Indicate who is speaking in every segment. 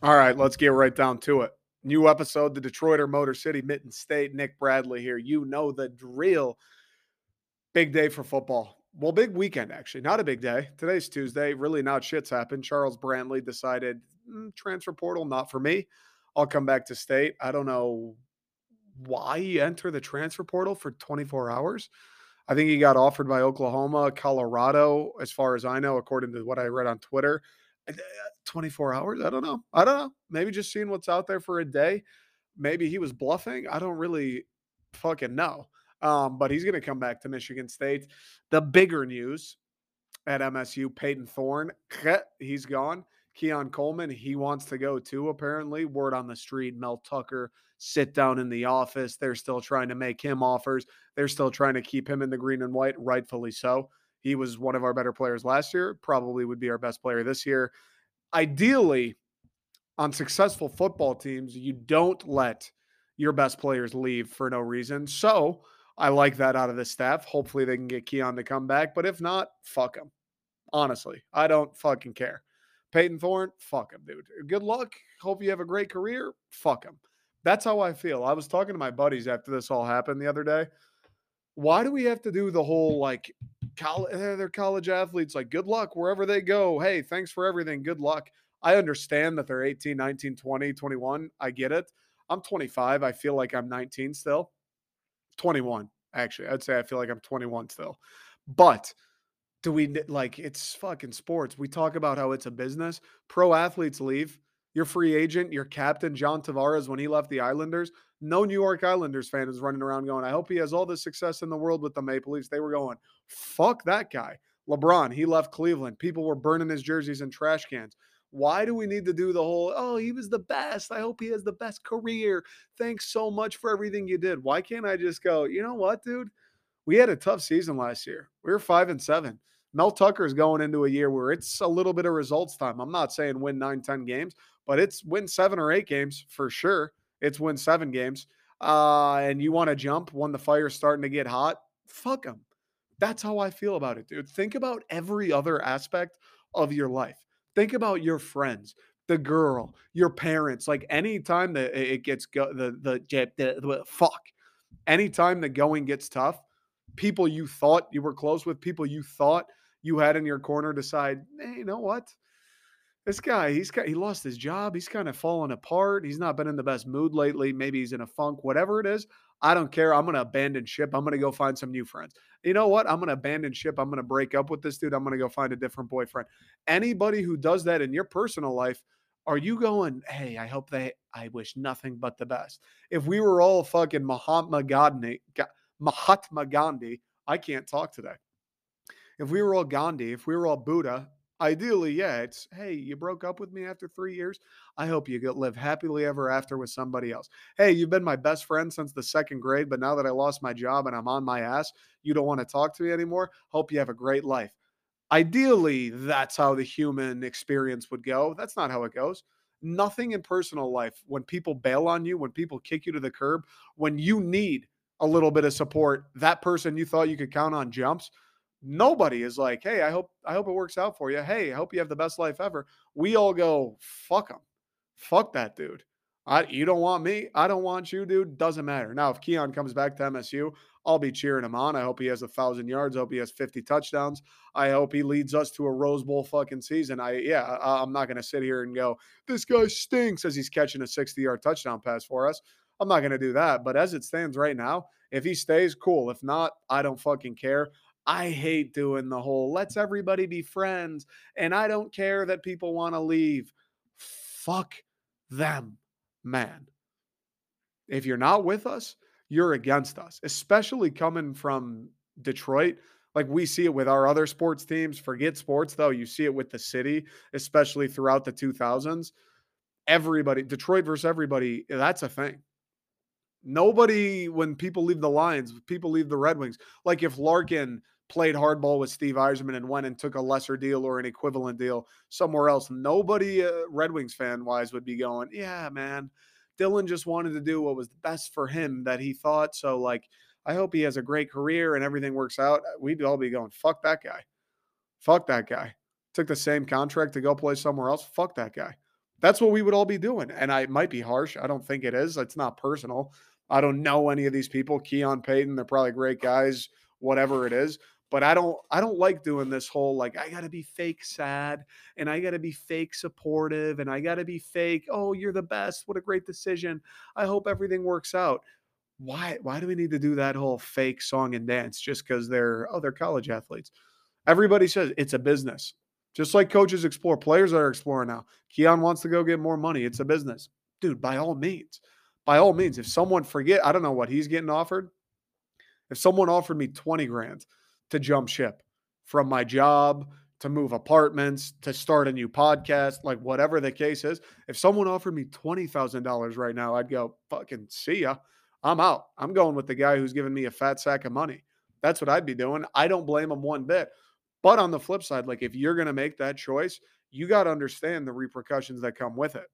Speaker 1: All right, let's get right down to it. New episode, the Detroiter Motor City Mitten State. Nick Bradley here. You know the drill. Big day for football. Well, big weekend, actually. Not a big day. Today's Tuesday. Really not shit's happened. Charles Brantley decided mm, transfer portal, not for me. I'll come back to state. I don't know why he entered the transfer portal for 24 hours. I think he got offered by Oklahoma, Colorado, as far as I know, according to what I read on Twitter. Uh, 24 hours? I don't know. I don't know. Maybe just seeing what's out there for a day. Maybe he was bluffing. I don't really fucking know. Um, but he's going to come back to Michigan State. The bigger news at MSU, Payton Thorne, he's gone. Keon Coleman, he wants to go too, apparently. Word on the street, Mel Tucker sit down in the office. They're still trying to make him offers. They're still trying to keep him in the green and white, rightfully so. He was one of our better players last year, probably would be our best player this year. Ideally, on successful football teams, you don't let your best players leave for no reason. So I like that out of the staff. Hopefully they can get Keon to come back. But if not, fuck him. Honestly, I don't fucking care. Payton Thorne, fuck him, dude. Good luck. Hope you have a great career. Fuck him. That's how I feel. I was talking to my buddies after this all happened the other day. Why do we have to do the whole like college, they're college athletes. Like, good luck wherever they go. Hey, thanks for everything. Good luck. I understand that they're 18, 19, 20, 21. I get it. I'm 25. I feel like I'm 19 still. 21, actually. I'd say I feel like I'm 21 still. But do we like it's fucking sports? We talk about how it's a business. Pro athletes leave. Your free agent, your captain, John Tavares, when he left the Islanders, no New York Islanders fan is running around going, I hope he has all the success in the world with the Maple Leafs. They were going, fuck that guy. LeBron, he left Cleveland. People were burning his jerseys in trash cans. Why do we need to do the whole, oh, he was the best. I hope he has the best career. Thanks so much for everything you did. Why can't I just go, you know what, dude? We had a tough season last year. We were five and seven. Mel Tucker is going into a year where it's a little bit of results time. I'm not saying win nine, 10 games, but it's win seven or eight games for sure. It's win seven games. Uh, and you want to jump when the fire's starting to get hot, fuck them. That's how I feel about it, dude. Think about every other aspect of your life. Think about your friends, the girl, your parents. Like anytime that it gets go, the, the the the fuck, anytime the going gets tough, people you thought you were close with, people you thought you had in your corner, decide, hey, you know what? This guy, he's got he lost his job. He's kind of fallen apart. He's not been in the best mood lately. Maybe he's in a funk, whatever it is. I don't care. I'm going to abandon ship. I'm going to go find some new friends. You know what? I'm going to abandon ship. I'm going to break up with this dude. I'm going to go find a different boyfriend. Anybody who does that in your personal life, are you going, hey, I hope they, I wish nothing but the best. If we were all fucking Mahatma Gandhi, Mahatma Gandhi, I can't talk today. If we were all Gandhi, if we were all Buddha, ideally, yeah, it's hey, you broke up with me after three years. I hope you live happily ever after with somebody else. Hey, you've been my best friend since the second grade, but now that I lost my job and I'm on my ass, you don't want to talk to me anymore. Hope you have a great life. Ideally, that's how the human experience would go. That's not how it goes. Nothing in personal life, when people bail on you, when people kick you to the curb, when you need a little bit of support, that person you thought you could count on jumps Nobody is like, "Hey, I hope I hope it works out for you. Hey, I hope you have the best life ever." We all go, "Fuck him, fuck that dude." I, you don't want me. I don't want you, dude. Doesn't matter. Now, if Keon comes back to MSU, I'll be cheering him on. I hope he has a thousand yards. I hope he has 50 touchdowns. I hope he leads us to a Rose Bowl fucking season. I, yeah, I, I'm not to sit here and go, this guy stinks as he's catching a 60 yard touchdown pass for us. I'm not going to do that. But as it stands right now, if he stays, cool. If not, I don't fucking care. I hate doing the whole let's everybody be friends and I don't care that people want to leave. Fuck them, man. If you're not with us, you're against us, especially coming from Detroit. Like we see it with our other sports teams. Forget sports, though. You see it with the city, especially throughout the 2000s. Everybody, Detroit versus everybody, that's a thing. Nobody, when people leave the Lions, people leave the Red Wings. Like if Larkin played hardball with Steve Yzerman and went and took a lesser deal or an equivalent deal somewhere else, nobody uh, Red Wings fan wise would be going, yeah, man, Dylan just wanted to do what was best for him that he thought. So, like, I hope he has a great career and everything works out. We'd all be going, fuck that guy. Fuck that guy. Took the same contract to go play somewhere else. Fuck that guy. That's what we would all be doing. And I might be harsh. I don't think it is. It's not personal. I don't know any of these people. Keon Payton, they're probably great guys, whatever it is. But I don't I don't like doing this whole like I gotta be fake sad and I gotta be fake supportive and I gotta be fake, oh, you're the best. What a great decision. I hope everything works out. Why why do we need to do that whole fake song and dance just because they're oh they're college athletes? Everybody says it's a business. Just like coaches explore, players are exploring now. Keon wants to go get more money. It's a business. Dude, by all means, by all means, if someone forget, I don't know what he's getting offered. If someone offered me 20 grand to jump ship from my job, to move apartments, to start a new podcast, like whatever the case is, if someone offered me $20,000 right now, I'd go, fucking see ya. I'm out. I'm going with the guy who's giving me a fat sack of money. That's what I'd be doing. I don't blame him one bit. But on the flip side, like if you're going to make that choice, you got to understand the repercussions that come with it.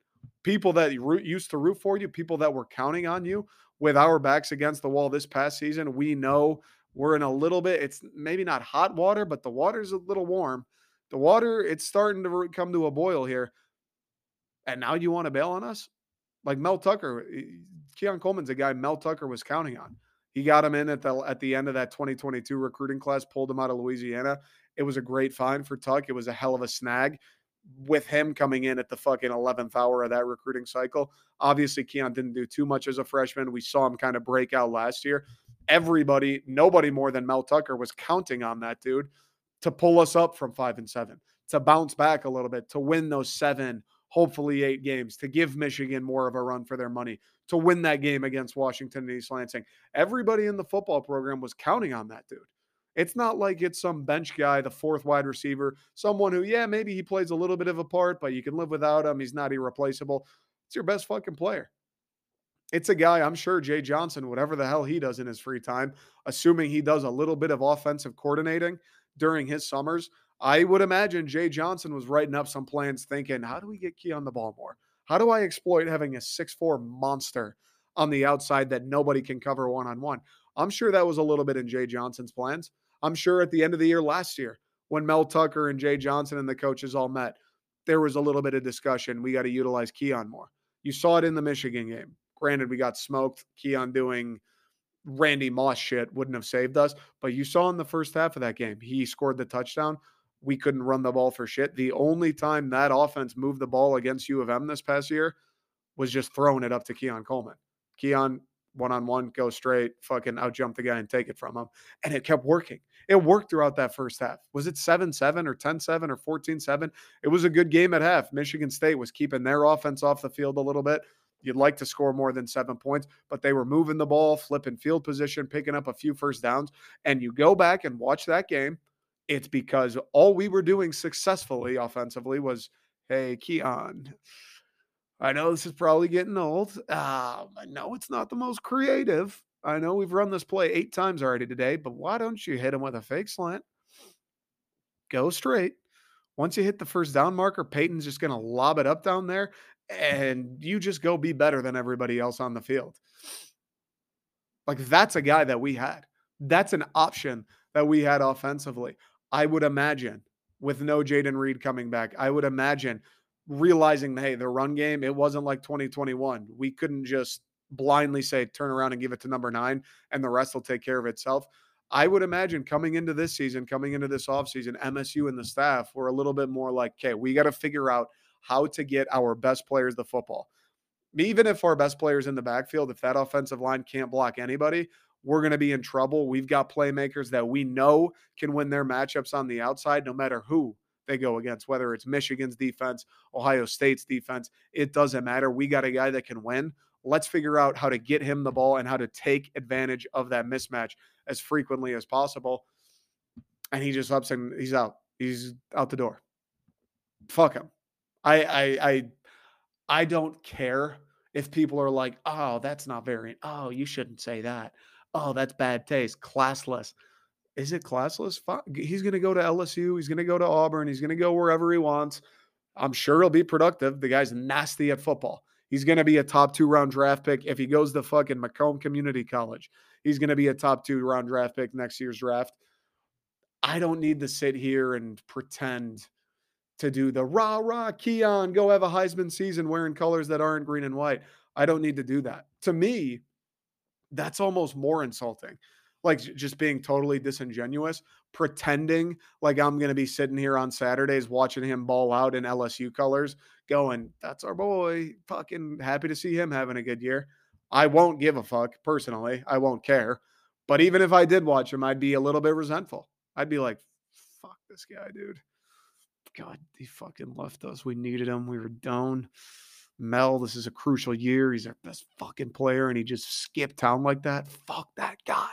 Speaker 1: People that used to root for you, people that were counting on you, with our backs against the wall this past season, we know we're in a little bit, it's maybe not hot water, but the water's a little warm. The water, it's starting to come to a boil here. And now you want to bail on us? Like Mel Tucker, eh, Keon Coleman's a guy Mel Tucker was counting on. He got him in at the at the end of that 2022 recruiting class, pulled him out of Louisiana. It was a great find for Tuck. It was a hell of a snag with him coming in at the fucking 11th hour of that recruiting cycle. Obviously, Keon didn't do too much as a freshman. We saw him kind of break out last year. Everybody, nobody more than Mel Tucker was counting on that dude to pull us up from five and seven, to bounce back a little bit, to win those seven, hopefully eight games, to give Michigan more of a run for their money, to win that game against Washington and East Lansing. Everybody in the football program was counting on that dude. It's not like it's some bench guy, the fourth wide receiver, someone who, yeah, maybe he plays a little bit of a part, but you can live without him. He's not irreplaceable. It's your best fucking player. It's a guy, I'm sure Jay Johnson, whatever the hell he does in his free time, assuming he does a little bit of offensive coordinating during his summers, I would imagine Jay Johnson was writing up some plans thinking, how do we get Keon the ball more? How do I exploit having a six-four monster on the outside that nobody can cover one on one? I'm sure that was a little bit in Jay Johnson's plans. I'm sure at the end of the year last year, when Mel Tucker and Jay Johnson and the coaches all met, there was a little bit of discussion. We got to utilize Keon more. You saw it in the Michigan game. Granted, we got smoked. Keon doing Randy Moss shit wouldn't have saved us, but you saw in the first half of that game, he scored the touchdown. We couldn't run the ball for shit. The only time that offense moved the ball against U of M this past year was just throwing it up to Keon Coleman. Keon one on one, go straight, fucking out jump the guy and take it from him. And it kept working. It worked throughout that first half. Was it 7 7 or 10 7 or 14 7? It was a good game at half. Michigan State was keeping their offense off the field a little bit. You'd like to score more than seven points, but they were moving the ball, flipping field position, picking up a few first downs. And you go back and watch that game, it's because all we were doing successfully offensively was, hey, Keon, I know this is probably getting old. Uh, I know it's not the most creative. I know we've run this play eight times already today, but why don't you hit him with a fake slant? Go straight. Once you hit the first down marker, Payton's just going to lob it up down there, and you just go be better than everybody else on the field. Like that's a guy that we had. That's an option that we had offensively. I would imagine with no Jayden Reed coming back, I would imagine realizing, hey, the run game, it wasn't like 2021. We couldn't just blindly say, turn around and give it to number nine, and the rest will take care of itself. I would imagine coming into this season, coming into this offseason, MSU and the staff were a little bit more like, okay, we got to figure out how to get our best players the football. Even if our best players in the backfield, if that offensive line can't block anybody, we're going to be in trouble. We've got playmakers that we know can win their matchups on the outside, no matter who they go against, whether it's Michigan's defense, Ohio State's defense. It doesn't matter. We got a guy that can win. Let's figure out how to get him the ball and how to take advantage of that mismatch as frequently as possible. And he just ups and he's out. He's out the door. Fuck him. I I I I don't care if people are like, "Oh, that's not very. Oh, you shouldn't say that. Oh, that's bad taste. Classless." Is it classless? He's going to go to LSU. He's going to go to Auburn. He's going to go wherever he wants. I'm sure he'll be productive. The guy's nasty at football. He's going to be a top two round draft pick. If he goes to fucking Macomb Community College, he's going to be a top two round draft pick next year's draft. I don't need to sit here and pretend to do the rah rah Keon, go have a Heisman season wearing colors that aren't green and white. I don't need to do that. To me, that's almost more insulting. Like just being totally disingenuous, pretending like I'm going to be sitting here on Saturdays watching him ball out in LSU colors, going, that's our boy. Fucking happy to see him having a good year. I won't give a fuck personally. I won't care. But even if I did watch him, I'd be a little bit resentful. I'd be like, fuck this guy, dude. God, he fucking left us. We needed him. We were down. Mel, this is a crucial year. He's our best fucking player, and he just skipped town like that. Fuck that guy.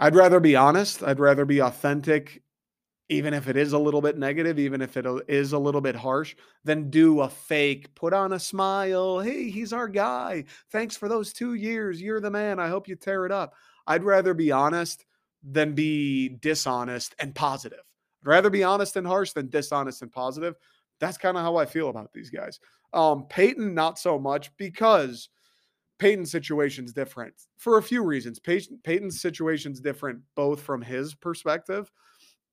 Speaker 1: I'd rather be honest. I'd rather be authentic, even if it is a little bit negative, even if it uh, is a little bit harsh, than do a fake, put on a smile. Hey, he's our guy. Thanks for those two years. You're the man. I hope you tear it up. I'd rather be honest than be dishonest and positive. I'd rather be honest and harsh than dishonest and positive. That's kind of how I feel about these guys. Um, Payton, not so much because Payton's situation is different for a few reasons. Payton, Payton's situation is different both from his perspective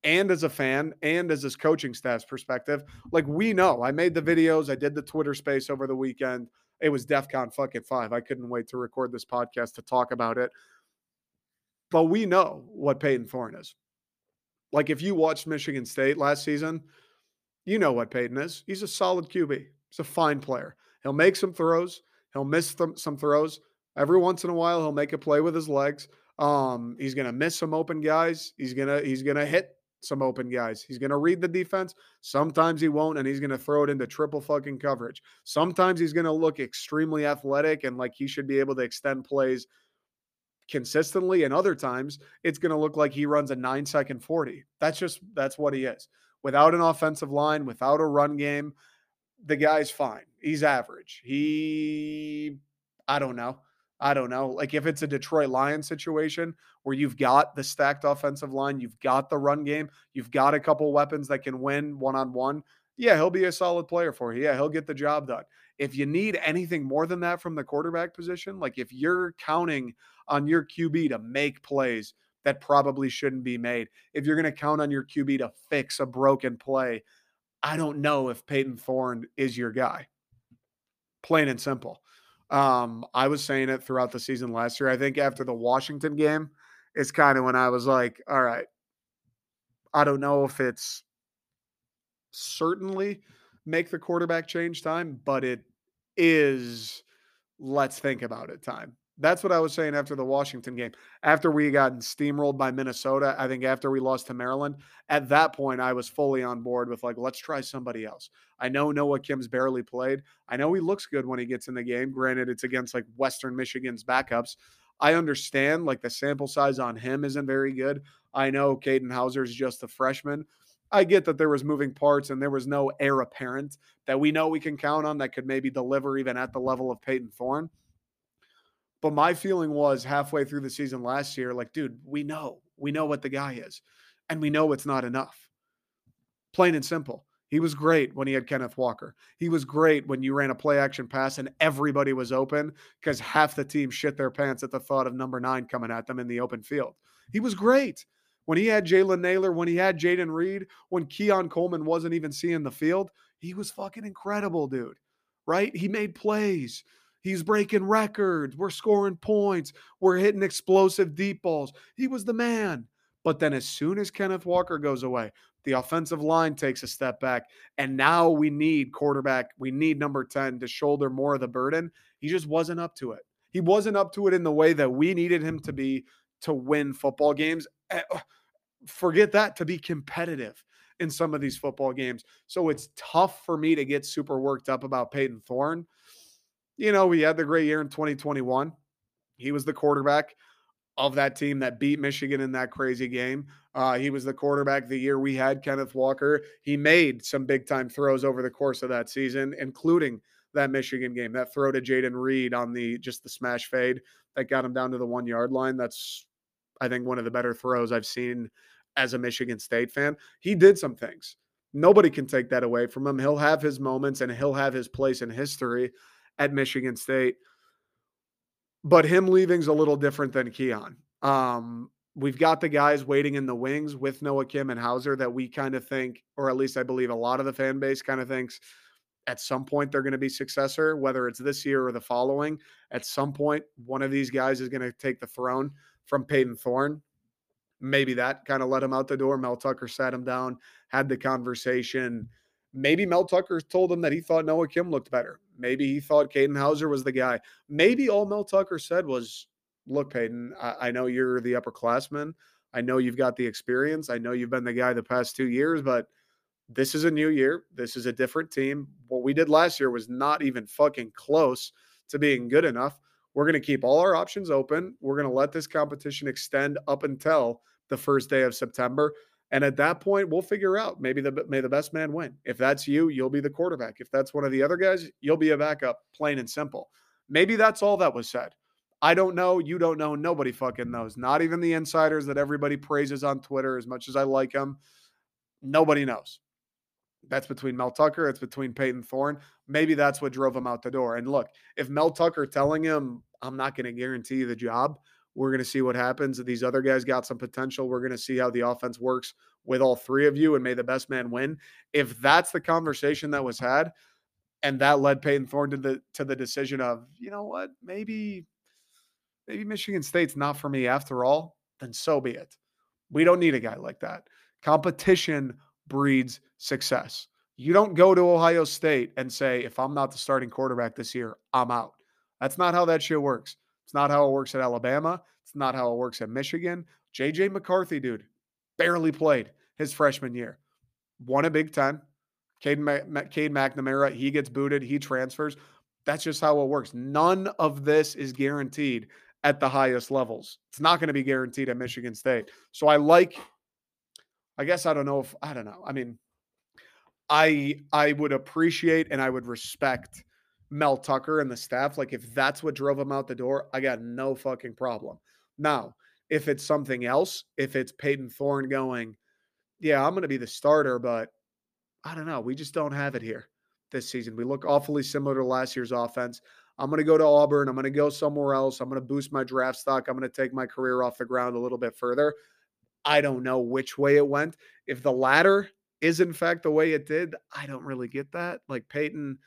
Speaker 1: and as a fan and as his coaching staff's perspective. Like we know, I made the videos, I did the Twitter space over the weekend. It was DEF DEFCON fucking five. I couldn't wait to record this podcast to talk about it. But we know what Payton Thorne is. Like if you watched Michigan State last season, you know what Payton is. He's a solid QB. He's a fine player. He'll make some throws. He'll miss th- some throws. Every once in a while, he'll make a play with his legs. Um, he's gonna miss some open guys. He's gonna he's gonna hit some open guys. He's gonna read the defense. Sometimes he won't, and he's gonna throw it into triple fucking coverage. Sometimes he's gonna look extremely athletic and like he should be able to extend plays consistently. And other times it's gonna look like he runs a nine second 40. That's just that's what he is. Without an offensive line, without a run game, the guy's fine. He's average. He, I don't know. I don't know. Like if it's a Detroit Lions situation where you've got the stacked offensive line, you've got the run game, you've got a couple weapons that can win one on one. Yeah, he'll be a solid player for you. Yeah, he'll get the job done. If you need anything more than that from the quarterback position, like if you're counting on your QB to make plays that probably shouldn't be made, if you're going to count on your QB to fix a broken play, I don't know if Payton Thorne is your guy. Plain and simple. Um, I was saying it throughout the season last year. I think after the Washington game, it's kind of when I was like, all right, I don't know if it's certainly make the quarterback change time, but it is let's think about it time. That's what I was saying after the Washington game. After we got steamrolled by Minnesota, I think after we lost to Maryland, at that point, I was fully on board with like, let's try somebody else. I know Noah Kim's barely played. I know he looks good when he gets in the game. Granted, it's against like Western Michigan's backups. I understand like the sample size on him isn't very good. I know Katin Houser's just a freshman. I get that there was moving parts and there was no heir apparent that we know we can count on that could maybe deliver even at the level of Payton Thorne. But my feeling was halfway through the season last year, like, dude, we know, we know what the guy is, and we know it's not enough. Plain and simple. He was great when he had Kenneth Walker. He was great when you ran a play action pass and everybody was open because half the team shit their pants at the thought of number nine coming at them in the open field. He was great when he had Jalen Nailor, when he had Jayden Reed, when Keon Coleman wasn't even seeing the field. He was fucking incredible, dude. Right? He made plays. He's breaking records. We're scoring points. We're hitting explosive deep balls. He was the man. But then as soon as Kenneth Walker goes away, the offensive line takes a step back. And now we need quarterback. We need number 10 to shoulder more of the burden. He just wasn't up to it. He wasn't up to it in the way that we needed him to be to win football games. Eh, forget that, to be competitive in some of these football games. So it's tough for me to get super worked up about Payton Thorne you know, we had the great year in 2021. He was the quarterback of that team that beat Michigan in that crazy game. Uh, he was the quarterback the year we had Kenneth Walker. He made some big time throws over the course of that season, including that Michigan game, that throw to Jayden Reed on the just the smash fade that got him down to the one yard line. That's, I think, one of the better throws I've seen as a Michigan State fan. He did some things. Nobody can take that away from him. He'll have his moments and he'll have his place in history at Michigan State. But him leaving's a little different than Keon. Um, we've got the guys waiting in the wings with Noah Kim and Houser that we kind of think, or at least I believe a lot of the fan base kind of thinks at some point they're going to be successor, whether it's this year or the following. At some point, one of these guys is going to take the throne from Payton Thorne. Maybe that kind of let him out the door. Mel Tucker sat him down, had the conversation. Maybe Mel Tucker told him that he thought Noah Kim looked better. Maybe he thought Katin Houser was the guy. Maybe all Mel Tucker said was, look, Payton, I, I know you're the upperclassman. I know you've got the experience. I know you've been the guy the past two years, but this is a new year. This is a different team. What we did last year was not even fucking close to being good enough. We're going to keep all our options open. We're going to let this competition extend up until the first day of September. And at that point, we'll figure out maybe the may the best man win. If that's you, you'll be the quarterback. If that's one of the other guys, you'll be a backup, plain and simple. Maybe that's all that was said. I don't know. You don't know. Nobody fucking knows. Not even the insiders that everybody praises on Twitter, as much as I like them. Nobody knows. That's between Mel Tucker. It's between Payton Thorne. Maybe that's what drove him out the door. And look, if Mel Tucker telling him, I'm not going to guarantee you the job, we're going to see what happens. These other guys got some potential. We're going to see how the offense works with all three of you and may the best man win. If that's the conversation that was had, and that led Payton Thorne to the to the decision of, you know what, maybe maybe Michigan State's not for me after all, then so be it. We don't need a guy like that. Competition breeds success. You don't go to Ohio State and say, if I'm not the starting quarterback this year, I'm out. That's not how that shit works. It's not how it works at Alabama. It's not how it works at Michigan. JJ McCarthy, dude, barely played his freshman year. Won a Big Ten. Cade, Ma- Cade McNamara, he gets booted. He transfers. That's just how it works. None of this is guaranteed at the highest levels. It's not going to be guaranteed at Michigan State. So I like I guess I don't know if I don't know. I mean, I I would appreciate and I would respect Mel Tucker and the staff. Like if that's what drove him out the door, I got no fucking problem. Now, if it's something else, if it's Payton Thorne going, yeah, I'm going to be the starter, but I don't know. We just don't have it here this season. We look awfully similar to last year's offense. I'm going to go to Auburn. I'm going to go somewhere else. I'm going to boost my draft stock. I'm going to take my career off the ground a little bit further. I don't know which way it went. If the latter is in fact the way it did, I don't really get that. Like Payton,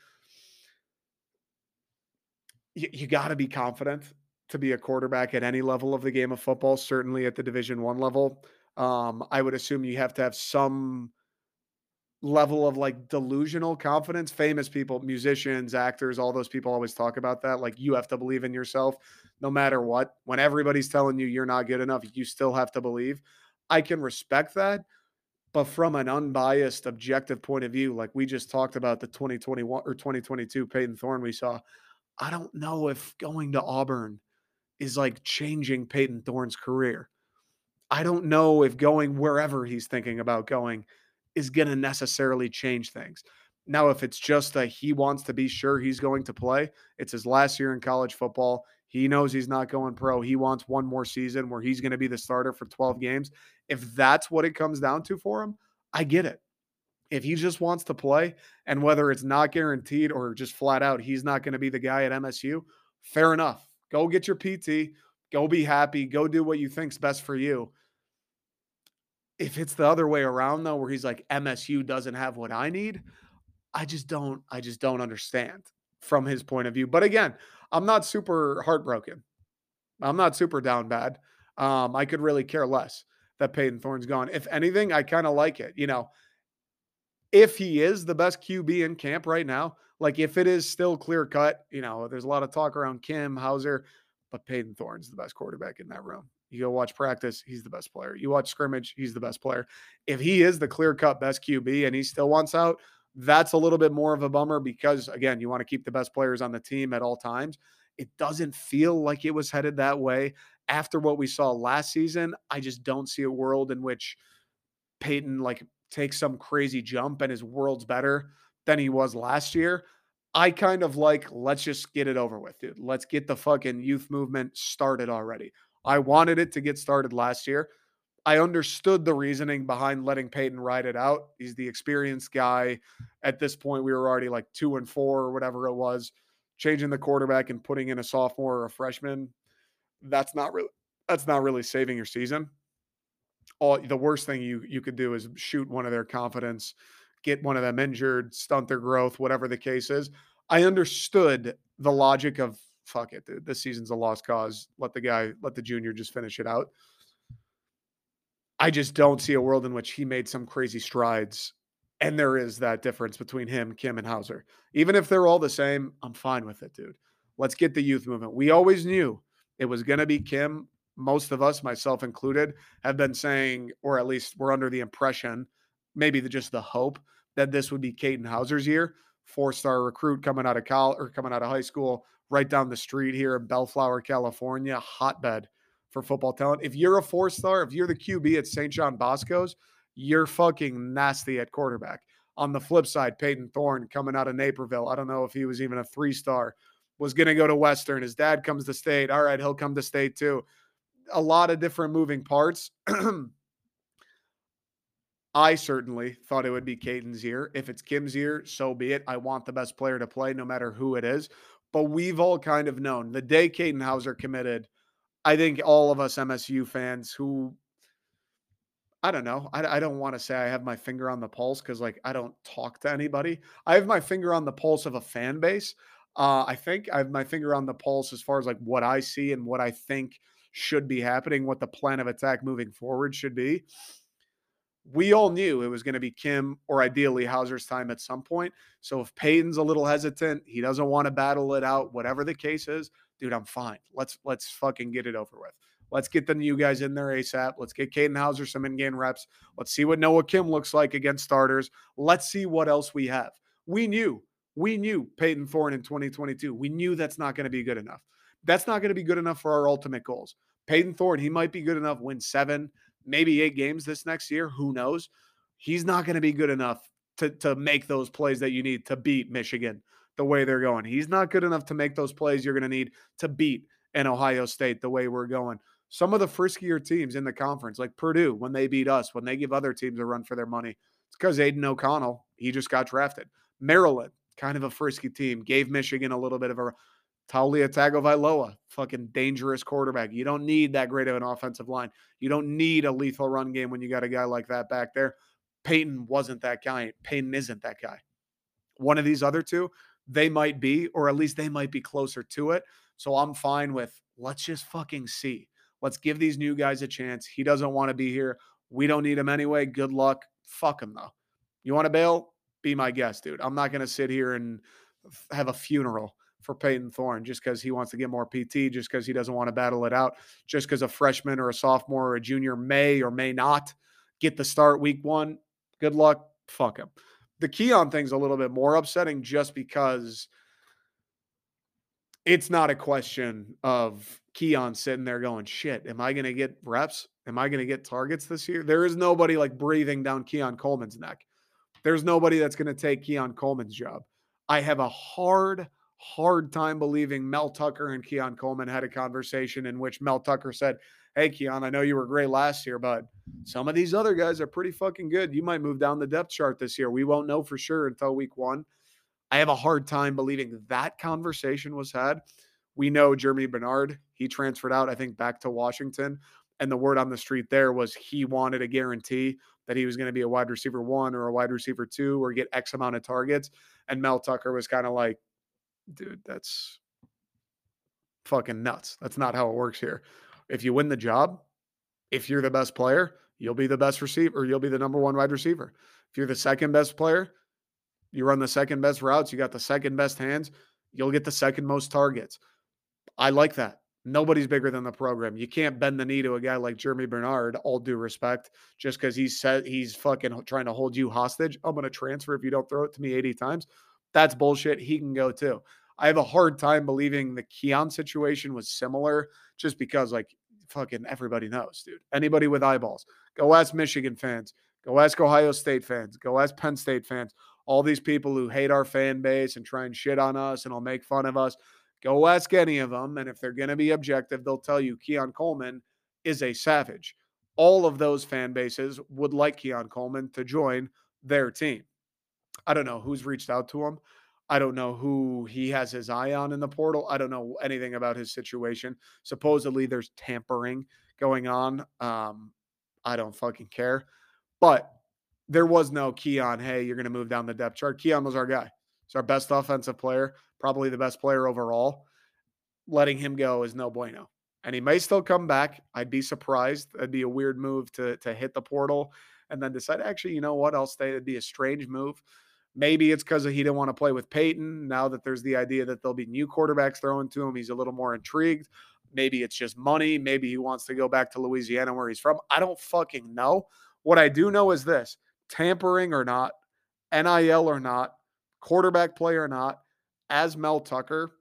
Speaker 1: you, you got to be confident to be a quarterback at any level of the game of football, certainly at the Division One level. Um, I would assume you have to have some level of like delusional confidence. Famous people, musicians, actors, all those people always talk about that. Like you have to believe in yourself no matter what. When everybody's telling you you're not good enough, you still have to believe. I can respect that. But from an unbiased, objective point of view, like we just talked about the 2021 or 2022 Payton Thorne we saw, I don't know if going to Auburn is like changing Payton Thorne's career. I don't know if going wherever he's thinking about going is going to necessarily change things. Now, if it's just that he wants to be sure he's going to play, it's his last year in college football. He knows he's not going pro. He wants one more season where he's going to be the starter for 12 games. If that's what it comes down to for him, I get it. If he just wants to play and whether it's not guaranteed or just flat out he's not going to be the guy at MSU, fair enough. Go get your PT, go be happy, go do what you think's best for you. If it's the other way around though where he's like MSU doesn't have what I need, I just don't I just don't understand from his point of view. But again, I'm not super heartbroken. I'm not super down bad. Um, I could really care less that Payton Thorne's gone. If anything, I kind of like it. You know, if he is the best QB in camp right now, like if it is still clear cut, you know, there's a lot of talk around Kim, Houser, but Payton Thorne's the best quarterback in that room. You go watch practice, he's the best player. You watch scrimmage, he's the best player. If he is the clear cut best QB and he still wants out, that's a little bit more of a bummer because, again, you want to keep the best players on the team at all times. It doesn't feel like it was headed that way. After what we saw last season, I just don't see a world in which Payton like takes some crazy jump and his world's better than he was last year. I kind of like, let's just get it over with, dude. Let's get the fucking youth movement started already. I wanted it to get started last year. I understood the reasoning behind letting Payton ride it out. He's the experienced guy. At this point, we were already like two and four or whatever it was. Changing the quarterback and putting in a sophomore or a freshman, that's not really that's not really saving your season. All the worst thing you you could do is shoot one of their confidence, get one of them injured, stunt their growth, whatever the case is. I understood the logic of fuck it, dude. This season's a lost cause. Let the guy, let the junior just finish it out. I just don't see a world in which he made some crazy strides. And there is that difference between him, Kim, and Houser. Even if they're all the same, I'm fine with it, dude. Let's get the youth movement. We always knew it was going to be Kim. Most of us, myself included, have been saying, or at least we're under the impression, maybe the, just the hope that this would be Katin Houser's year. Four star recruit coming out of college or coming out of high school, right down the street here in Bellflower, California, hotbed for football talent. If you're a four star, if you're the QB at St. John Bosco's, you're fucking nasty at quarterback. On the flip side, Payton Thorne coming out of Naperville. I don't know if he was even a three star, was going to go to Western. His dad comes to state. All right, he'll come to state too. A lot of different moving parts. I certainly thought it would be Katin's year. If it's Kim's year, so be it. I want the best player to play, no matter who it is. But we've all kind of known the day Katin Houser committed. I think all of us MSU fans who I don't know. I, I don't want to say I have my finger on the pulse because, like, I don't talk to anybody. I have my finger on the pulse of a fan base. Uh, I think I have my finger on the pulse as far as like what I see and what I think should be happening, what the plan of attack moving forward should be. We all knew it was going to be Kim or ideally Houser's time at some point. So if Payton's a little hesitant, he doesn't want to battle it out, whatever the case is, dude, I'm fine. Let's let's fucking get it over with. Let's get the new guys in there ASAP. Let's get Katin Houser some in-game reps. Let's see what Noah Kim looks like against starters. Let's see what else we have. We knew, we knew Payton Thorne in 2022. We knew that's not going to be good enough. That's not going to be good enough for our ultimate goals. Payton Thorne, he might be good enough, win seven, maybe eight games this next year. Who knows? He's not going to be good enough to, to make those plays that you need to beat Michigan the way they're going. He's not good enough to make those plays you're going to need to beat an Ohio State the way we're going. Some of the friskier teams in the conference, like Purdue, when they beat us, when they give other teams a run for their money, it's because Aidan O'Connell, he just got drafted. Maryland, kind of a frisky team, gave Michigan a little bit of a Taulia Tagovailoa, fucking dangerous quarterback. You don't need that great of an offensive line. You don't need a lethal run game when you got a guy like that back there. Payton wasn't that guy. Payton isn't that guy. One of these other two, they might be, or at least they might be closer to it. So I'm fine with let's just fucking see. Let's give these new guys a chance. He doesn't want to be here. We don't need him anyway. Good luck. Fuck him though. You want to bail? Be my guest, dude. I'm not going to sit here and have a funeral for Payton Thorne just because he wants to get more PT, just because he doesn't want to battle it out, just because a freshman or a sophomore or a junior may or may not get the start week one. Good luck. Fuck him. The Keon thing's a little bit more upsetting just because it's not a question of Keon sitting there going, shit, am I going to get reps? Am I going to get targets this year? There is nobody like breathing down Keon Coleman's neck. There's nobody that's going to take Keon Coleman's job. I have a hard, hard time believing Mel Tucker and Keon Coleman had a conversation in which Mel Tucker said, Hey, Keon, I know you were great last year, but some of these other guys are pretty fucking good. You might move down the depth chart this year. We won't know for sure until week one. I have a hard time believing that conversation was had. We know Germie Bernard, he transferred out, I think, back to Washington. And the word on the street there was he wanted a guarantee that he was going to be a wide receiver one or a wide receiver two or get X amount of targets. And Mel Tucker was kind of like, dude, that's fucking nuts. That's not how it works here. If you win the job, if you're the best player, you'll be the best receiver, or you'll be the number one wide receiver. If you're the second best player, you run the second best routes, you got the second best hands, you'll get the second most targets. I like that. Nobody's bigger than the program. You can't bend the knee to a guy like Germie Bernard, all due respect, just because he said he's fucking trying to hold you hostage. I'm going to transfer if you don't throw it to me 80 times. That's bullshit. He can go too. I have a hard time believing the Keon situation was similar just because, like, fucking everybody knows, dude. Anybody with eyeballs. Go ask Michigan fans. Go ask Ohio State fans. Go ask Penn State fans. All these people who hate our fan base and try and shit on us and will make fun of us. Go ask any of them. And if they're going to be objective, they'll tell you Keon Coleman is a savage. All of those fan bases would like Keon Coleman to join their team. I don't know who's reached out to him. I don't know who he has his eye on in the portal. I don't know anything about his situation. Supposedly there's tampering going on. Um, I don't fucking care. But there was no Keon, hey, you're going to move down the depth chart. Keon was our guy. He's our best offensive player, probably the best player overall. Letting him go is no bueno. And he may still come back. I'd be surprised. That'd be a weird move to, to hit the portal and then decide, actually, you know what? I'll stay. It'd be a strange move. Maybe it's because he didn't want to play with Payton. Now that there's the idea that there'll be new quarterbacks thrown to him, he's a little more intrigued. Maybe it's just money. Maybe he wants to go back to Louisiana where he's from. I don't fucking know. What I do know is this tampering or not, NIL or not, quarterback play or not, as Mel Tucker,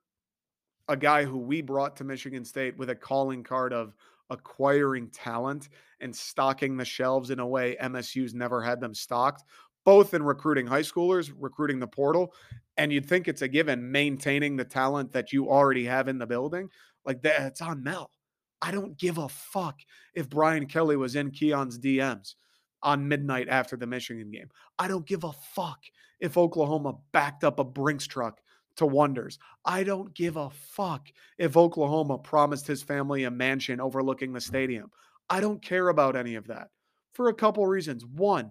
Speaker 1: a guy who we brought to Michigan State with a calling card of acquiring talent and stocking the shelves in a way MSU's never had them stocked both in recruiting high schoolers, recruiting the portal, and you'd think it's a given maintaining the talent that you already have in the building. Like that, it's on Mel. I don't give a fuck if Brian Kelly was in Keon's DMs on midnight after the Michigan game. I don't give a fuck if Oklahoma backed up a Brinks truck to Wonders. I don't give a fuck if Oklahoma promised his family a mansion overlooking the stadium. I don't care about any of that for a couple reasons. One,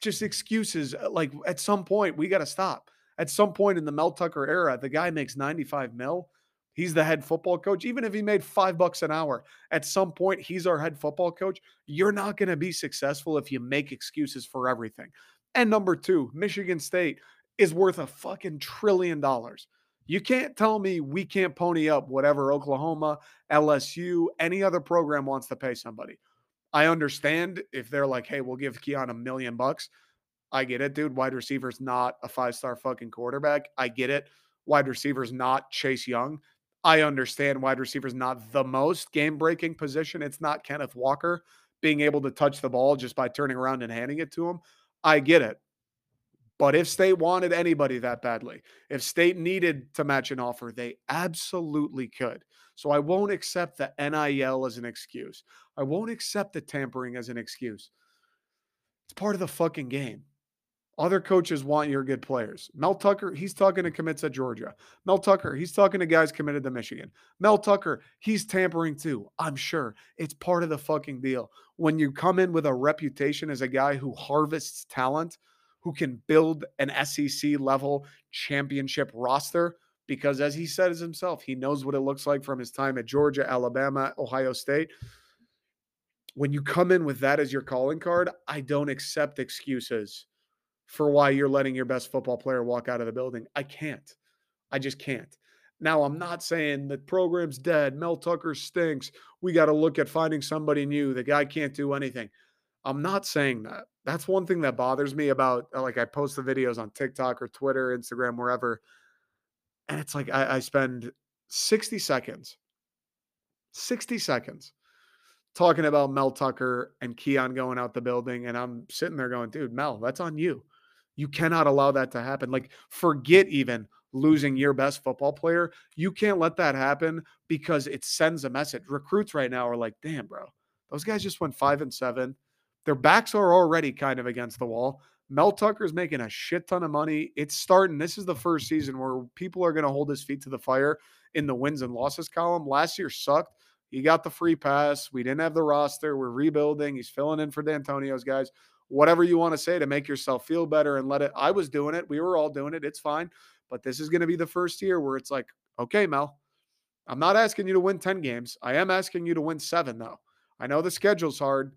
Speaker 1: just excuses. Uh, like at some point, we got to stop. At some point in the Mel Tucker era, the guy makes 95 mil. He's the head football coach. Even if he made five bucks an hour, at some point, he's our head football coach. You're not going to be successful if you make excuses for everything. And number two, Michigan State is worth a fucking trillion dollars. You can't tell me we can't pony up whatever Oklahoma, LSU, any other program wants to pay somebody. I understand if they're like, hey, we'll give Keon a million bucks. I get it, dude. Wide receiver's not a five star fucking quarterback. I get it. Wide receiver's not Chase Young. I understand wide receiver's not the most game breaking position. It's not Kenneth Walker being able to touch the ball just by turning around and handing it to him. I get it. But if state wanted anybody that badly, if state needed to match an offer, they absolutely could. So I won't accept the NIL as an excuse. I won't accept the tampering as an excuse. It's part of the fucking game. Other coaches want your good players. Mel Tucker, he's talking to commits at Georgia. Mel Tucker, he's talking to guys committed to Michigan. Mel Tucker, he's tampering too. I'm sure it's part of the fucking deal. When you come in with a reputation as a guy who harvests talent, who can build an SEC level championship roster, because as he says himself, he knows what it looks like from his time at Georgia, Alabama, Ohio State. When you come in with that as your calling card, I don't accept excuses for why you're letting your best football player walk out of the building. I can't. I just can't. Now, I'm not saying the program's dead. Mel Tucker stinks. We got to look at finding somebody new. The guy can't do anything. I'm not saying that. That's one thing that bothers me about, like, I post the videos on TikTok or Twitter, Instagram, wherever and it's like I, I spend 60 seconds, 60 seconds talking about Mel Tucker and Keon going out the building. And I'm sitting there going, dude, Mel, that's on you. You cannot allow that to happen. Like, forget even losing your best football player. You can't let that happen because it sends a message. Recruits right now are like, damn, bro, those guys just went five and seven. Their backs are already kind of against the wall. Mel Tucker's making a shit ton of money. It's starting. This is the first season where people are going to hold his feet to the fire in the wins and losses column. Last year sucked. He got the free pass. We didn't have the roster. We're rebuilding. He's filling in for Dantonio's guys. Whatever you want to say to make yourself feel better and let it. I was doing it. We were all doing it. It's fine. But this is going to be the first year where it's like, okay, Mel, I'm not asking you to win 10 games. I am asking you to win seven, though. I know the schedule's hard.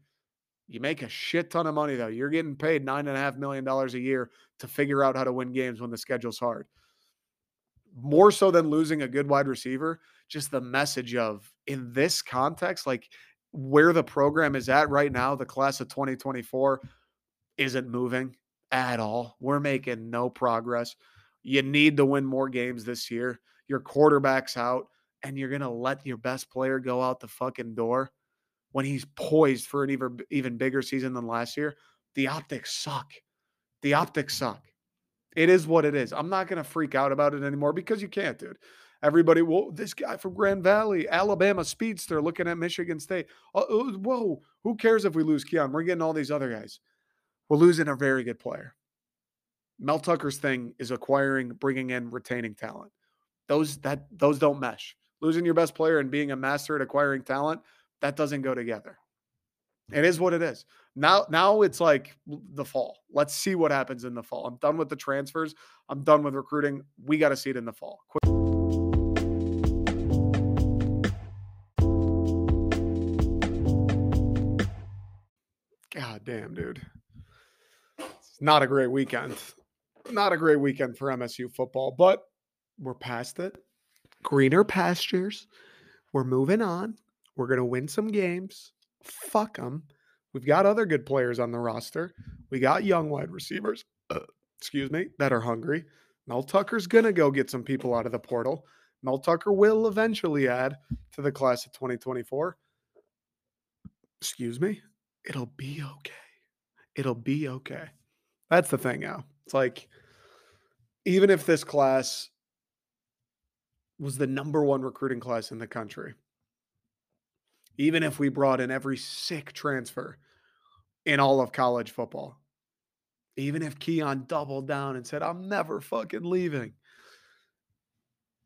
Speaker 1: You make a shit ton of money though. You're getting paid nine and a half million dollars a year to figure out how to win games when the schedule's hard. More so than losing a good wide receiver, just the message of in this context, like where the program is at right now, the class of 2024 isn't moving at all. We're making no progress. You need to win more games this year. Your quarterback's out, and you're going to let your best player go out the fucking door when he's poised for an even even bigger season than last year, the optics suck. The optics suck. It is what it is. I'm not going to freak out about it anymore because you can't, dude. Everybody, well, this guy from Grand Valley, Alabama speedster, looking at Michigan State. Oh, whoa, who cares if we lose Keon? We're getting all these other guys. We're losing a very good player. Mel Tucker's thing is acquiring, bringing in, retaining talent. Those that those don't mesh. Losing your best player and being a master at acquiring talent, that doesn't go together. It is what it is. Now, now it's like the fall. Let's see what happens in the fall. I'm done with the transfers. I'm done with recruiting. We got to see it in the fall. Quick- God damn, dude. It's not a great weekend. Not a great weekend for MSU football, but we're past it. Greener pastures. We're moving on. We're going to win some games. Fuck them. We've got other good players on the roster. We got young wide receivers, uh, excuse me, that are hungry. Mel Tucker's going to go get some people out of the portal. Mel Tucker will eventually add to the class of 2024. Excuse me. It'll be okay. It'll be okay. That's the thing now. It's like, even if this class was the number one recruiting class in the country, even if we brought in every sick transfer in all of college football, even if Keon doubled down and said, I'm never fucking leaving,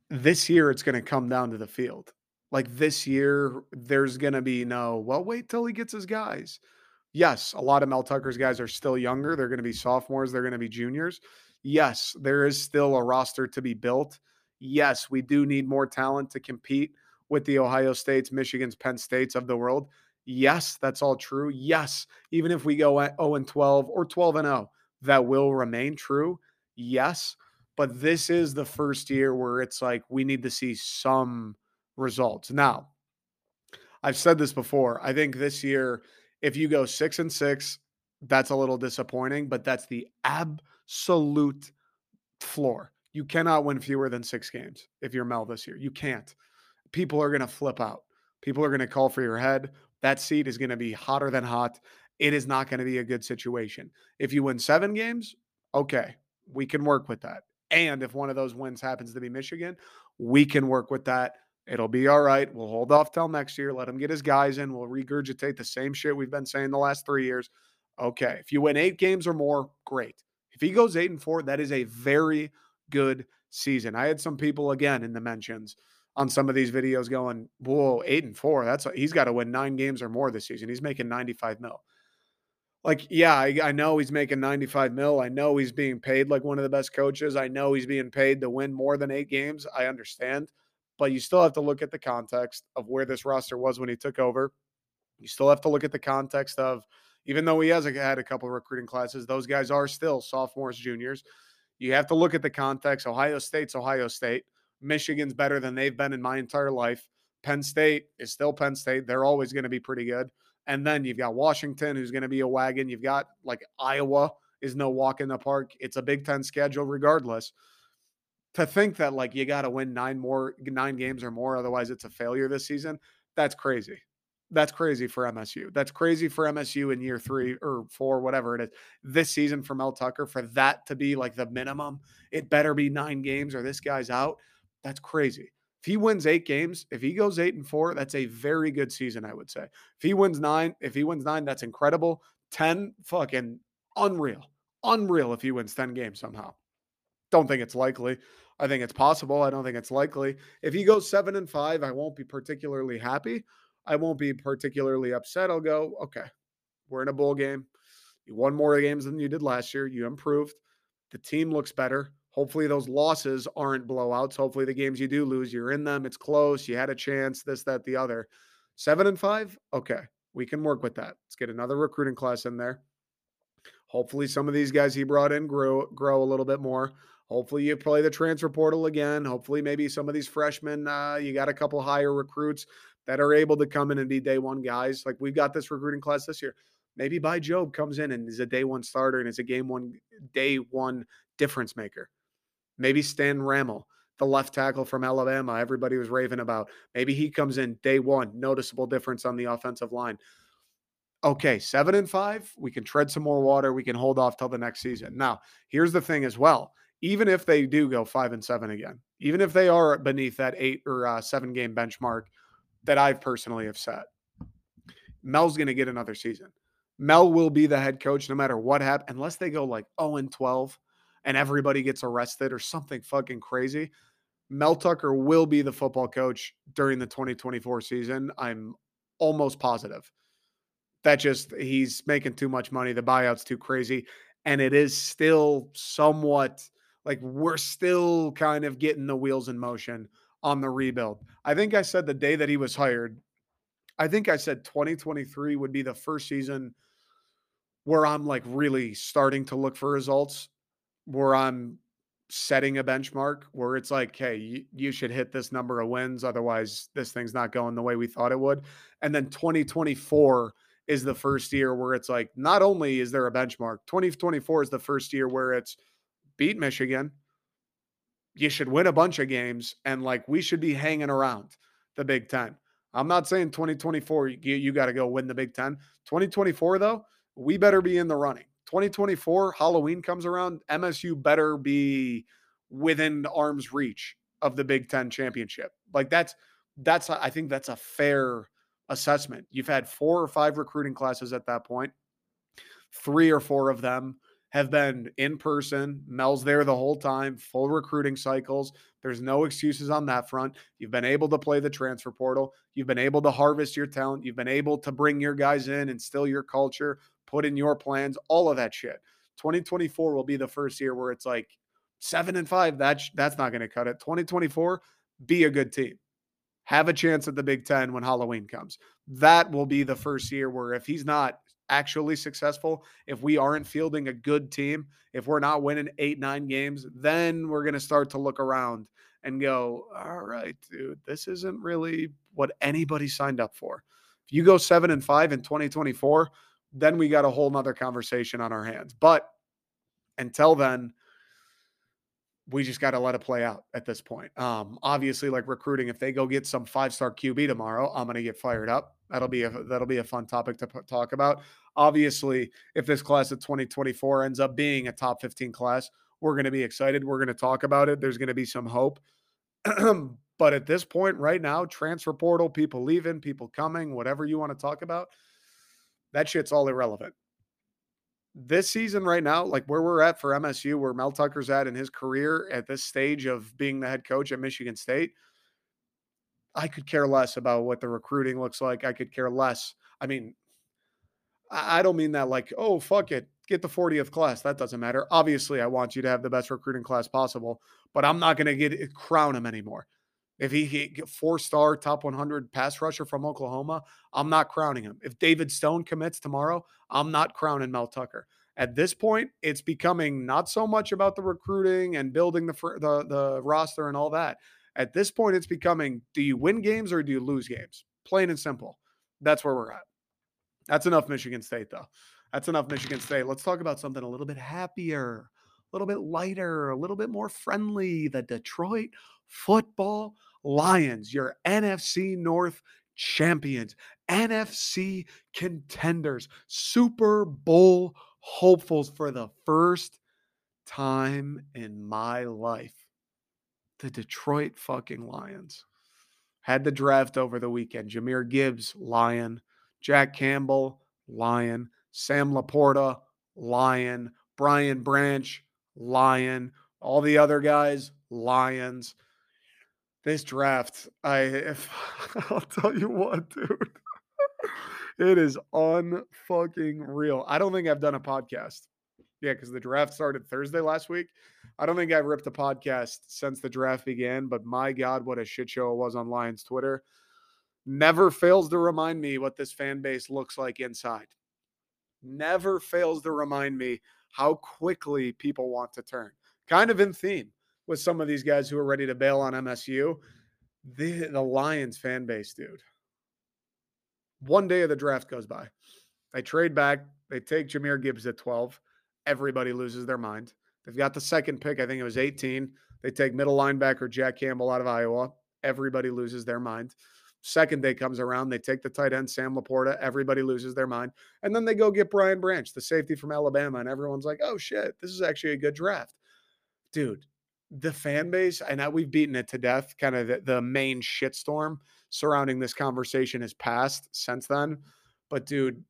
Speaker 1: this year it's going to come down to the field. Like this year, there's going to be no, well, wait till he gets his guys. Yes, a lot of Mel Tucker's guys are still younger. They're going to be sophomores, they're going to be juniors. Yes, there is still a roster to be built. Yes, we do need more talent to compete with the Ohio States, Michigan's, Penn States of the world. Yes, that's all true. Yes, even if we go at 0 and 12 or 12 and 0, that will remain true. Yes, but this is the first year where it's like we need to see some results. Now, I've said this before. I think this year, if you go six and six, that's a little disappointing, but that's the absolute floor. You cannot win fewer than six games if you're Mel this year. You can't people are going to flip out. People are going to call for your head. That seat is going to be hotter than hot. It is not going to be a good situation. If you win seven games, okay, we can work with that. And if one of those wins happens to be Michigan, we can work with that. It'll be all right. We'll hold off till next year. Let him get his guys in. We'll regurgitate the same shit we've been saying the last three years. Okay. If you win eight games or more, great. If he goes eight and four, that is a very good season. I had some people again in the mentions on some of these videos going, whoa, eight and four. That's he's got to win nine games or more this season. He's making 95 mil. Like, yeah, I, I, know he's making 95 mil. I know he's being paid like one of the best coaches. I know he's being paid to win more than eight games. I understand. But you still have to look at the context of where this roster was when he took over. You still have to look at the context of, even though he has had a couple recruiting classes, those guys are still sophomores, juniors. You have to look at the context. Ohio State's Ohio State. Michigan's better than they've been in my entire life. Penn State is still Penn State. They're always going to be pretty good. And then you've got Washington, who's going to be a wagon. You've got like Iowa is no walk in the park. It's a Big Ten schedule, regardless. To think that like you got to win nine more, nine games or more, otherwise it's a failure this season, that's crazy. That's crazy for MSU. That's crazy for MSU in year three or four, whatever it is. This season for Mel Tucker, for that to be like the minimum, it better be nine games or this guy's out. That's crazy. If he wins eight games, if he goes eight and four, that's a very good season, I would say. If he wins nine, if he wins nine, that's incredible. 10, fucking unreal. Unreal if he wins 10 games somehow. Don't think it's likely. I think it's possible. I don't think it's likely. If he goes seven and five, I won't be particularly happy. I won't be particularly upset. I'll go, okay, we're in a bowl game. You won more games than you did last year. You improved. The team looks better. Hopefully, those losses aren't blowouts. Hopefully, the games you do lose, you're in them. It's close. You had a chance. This, that, the other. Seven and five. Okay, we can work with that. Let's get another recruiting class in there. Hopefully, some of these guys he brought in grow grow a little bit more. Hopefully, you play the transfer portal again. Hopefully, maybe some of these freshmen, uh, you got a couple higher recruits that are able to come in and be day one guys. Like we've got this recruiting class this year. Maybe by Job comes in and is a day one starter and is a game one, day one difference maker. Maybe Stan Ramil, the left tackle from Alabama, everybody was raving about. Maybe he comes in day one, noticeable difference on the offensive line. Okay, seven and five, we can tread some more water. We can hold off till the next season. Now, here's the thing as well. Even if they do go five and seven again, even if they are beneath that eight or uh, seven game benchmark that I've personally have set, Mel's going to get another season. Mel will be the head coach no matter what happens, unless they go like 0 and 12 and everybody gets arrested or something fucking crazy, Mel Tucker will be the football coach during the 2024 season. I'm almost positive. That just he's making too much money. The buyout's too crazy. And it is still somewhat like we're still kind of getting the wheels in motion on the rebuild. I think I said the day that he was hired, I think I said 2023 would be the first season where I'm like really starting to look for results, where I'm setting a benchmark where it's like, hey, you, you, should hit this number of wins. Otherwise, this thing's not going the way we thought it would. And then 2024 is the first year where it's like, not only is there a benchmark, 2024 is the first year where it's beat Michigan. You should win a bunch of games. And like, we should be hanging around the Big Ten. I'm not saying 2024, you, you got to go win the Big Ten. 2024, though, we better be in the running. 2024 Halloween comes around, MSU better be within arm's reach of the Big 10 championship. Like that's that's I think that's a fair assessment. You've had four or five recruiting classes at that point. Three or four of them have been in person. Mel's there the whole time, full recruiting cycles. There's no excuses on that front. You've been able to play the transfer portal. You've been able to harvest your talent. You've been able to bring your guys in, instill your culture, put in your plans, all of that shit. 2024 will be the first year where it's like seven and five. That's that's not going to cut it. 2024, be a good team. Have a chance at the Big Ten when Halloween comes. That will be the first year where if he's not actually successful, if we aren't fielding a good team, if we're not winning eight, nine games, then we're going to start to look around and go, all right, dude, this isn't really what anybody signed up for. If you go seven and five in 2024, then we got a whole nother conversation on our hands. But until then, we just got to let it play out at this point. Um, obviously, like recruiting, if they go get some five star QB tomorrow, I'm going to get fired up. That'll be a that'll be a fun topic to p- talk about. Obviously, if this class of 2024 ends up being a top 15 class, we're going to be excited. We're going to talk about it. There's going to be some hope. but at this point, right now, transfer portal, people leaving, people coming, whatever you want to talk about, that shit's all irrelevant. This season, right now, like where we're at for MSU, where Mel Tucker's at in his career at this stage of being the head coach at Michigan State, I could care less about what the recruiting looks like. I could care less. I mean, I don't mean that like, oh, fuck it, get the 40th class. That doesn't matter. Obviously, I want you to have the best recruiting class possible, but I'm not going to get eh, crown him anymore. If he get four star top 100 pass rusher from Oklahoma, I'm not crowning him. If David Stone commits tomorrow, I'm not crowning Mel Tucker. At this point, it's becoming not so much about the recruiting and building the the, the roster and all that. At this point, it's becoming do you win games or do you lose games? Plain and simple. That's where we're at. That's enough Michigan State, though. That's enough Michigan State. Let's talk about something a little bit happier, a little bit lighter, a little bit more friendly. The Detroit football Lions, your NFC North champions, NFC contenders, Super Bowl hopefuls for the first time in my life. The Detroit fucking Lions had the draft over the weekend. Jahmyr Gibbs, Lion. Jack Campbell, Lion. Sam LaPorta, Lion. Brian Branch, Lion. All the other guys, Lions this draft, I if, I'll tell you what, dude. it is unfucking real. I don't think I've done a podcast. Yeah, because the draft started Thursday last week. I don't think I've ripped a podcast since the draft began, but my God, what a shit show it was on Lions Twitter. Never fails to remind me what this fan base looks like inside. Never fails to remind me how quickly people want to turn. Kind of in theme with some of these guys who are ready to bail on MSU. The the Lions fan base, dude. One day of the draft goes by. They trade back. They take Jahmyr Gibbs at 12. Everybody loses their mind. They've got the second pick. I think it was 18. They take middle linebacker Jack Campbell out of Iowa. Everybody loses their mind. Second day comes around. They take the tight end Sam LaPorta. Everybody loses their mind. And then they go get Brian Branch, the safety from Alabama. And everyone's like, oh shit, this is actually a good draft. Dude, the fan base, and we've beaten it to death, kind of the, the main shitstorm surrounding this conversation has passed since then. But dude,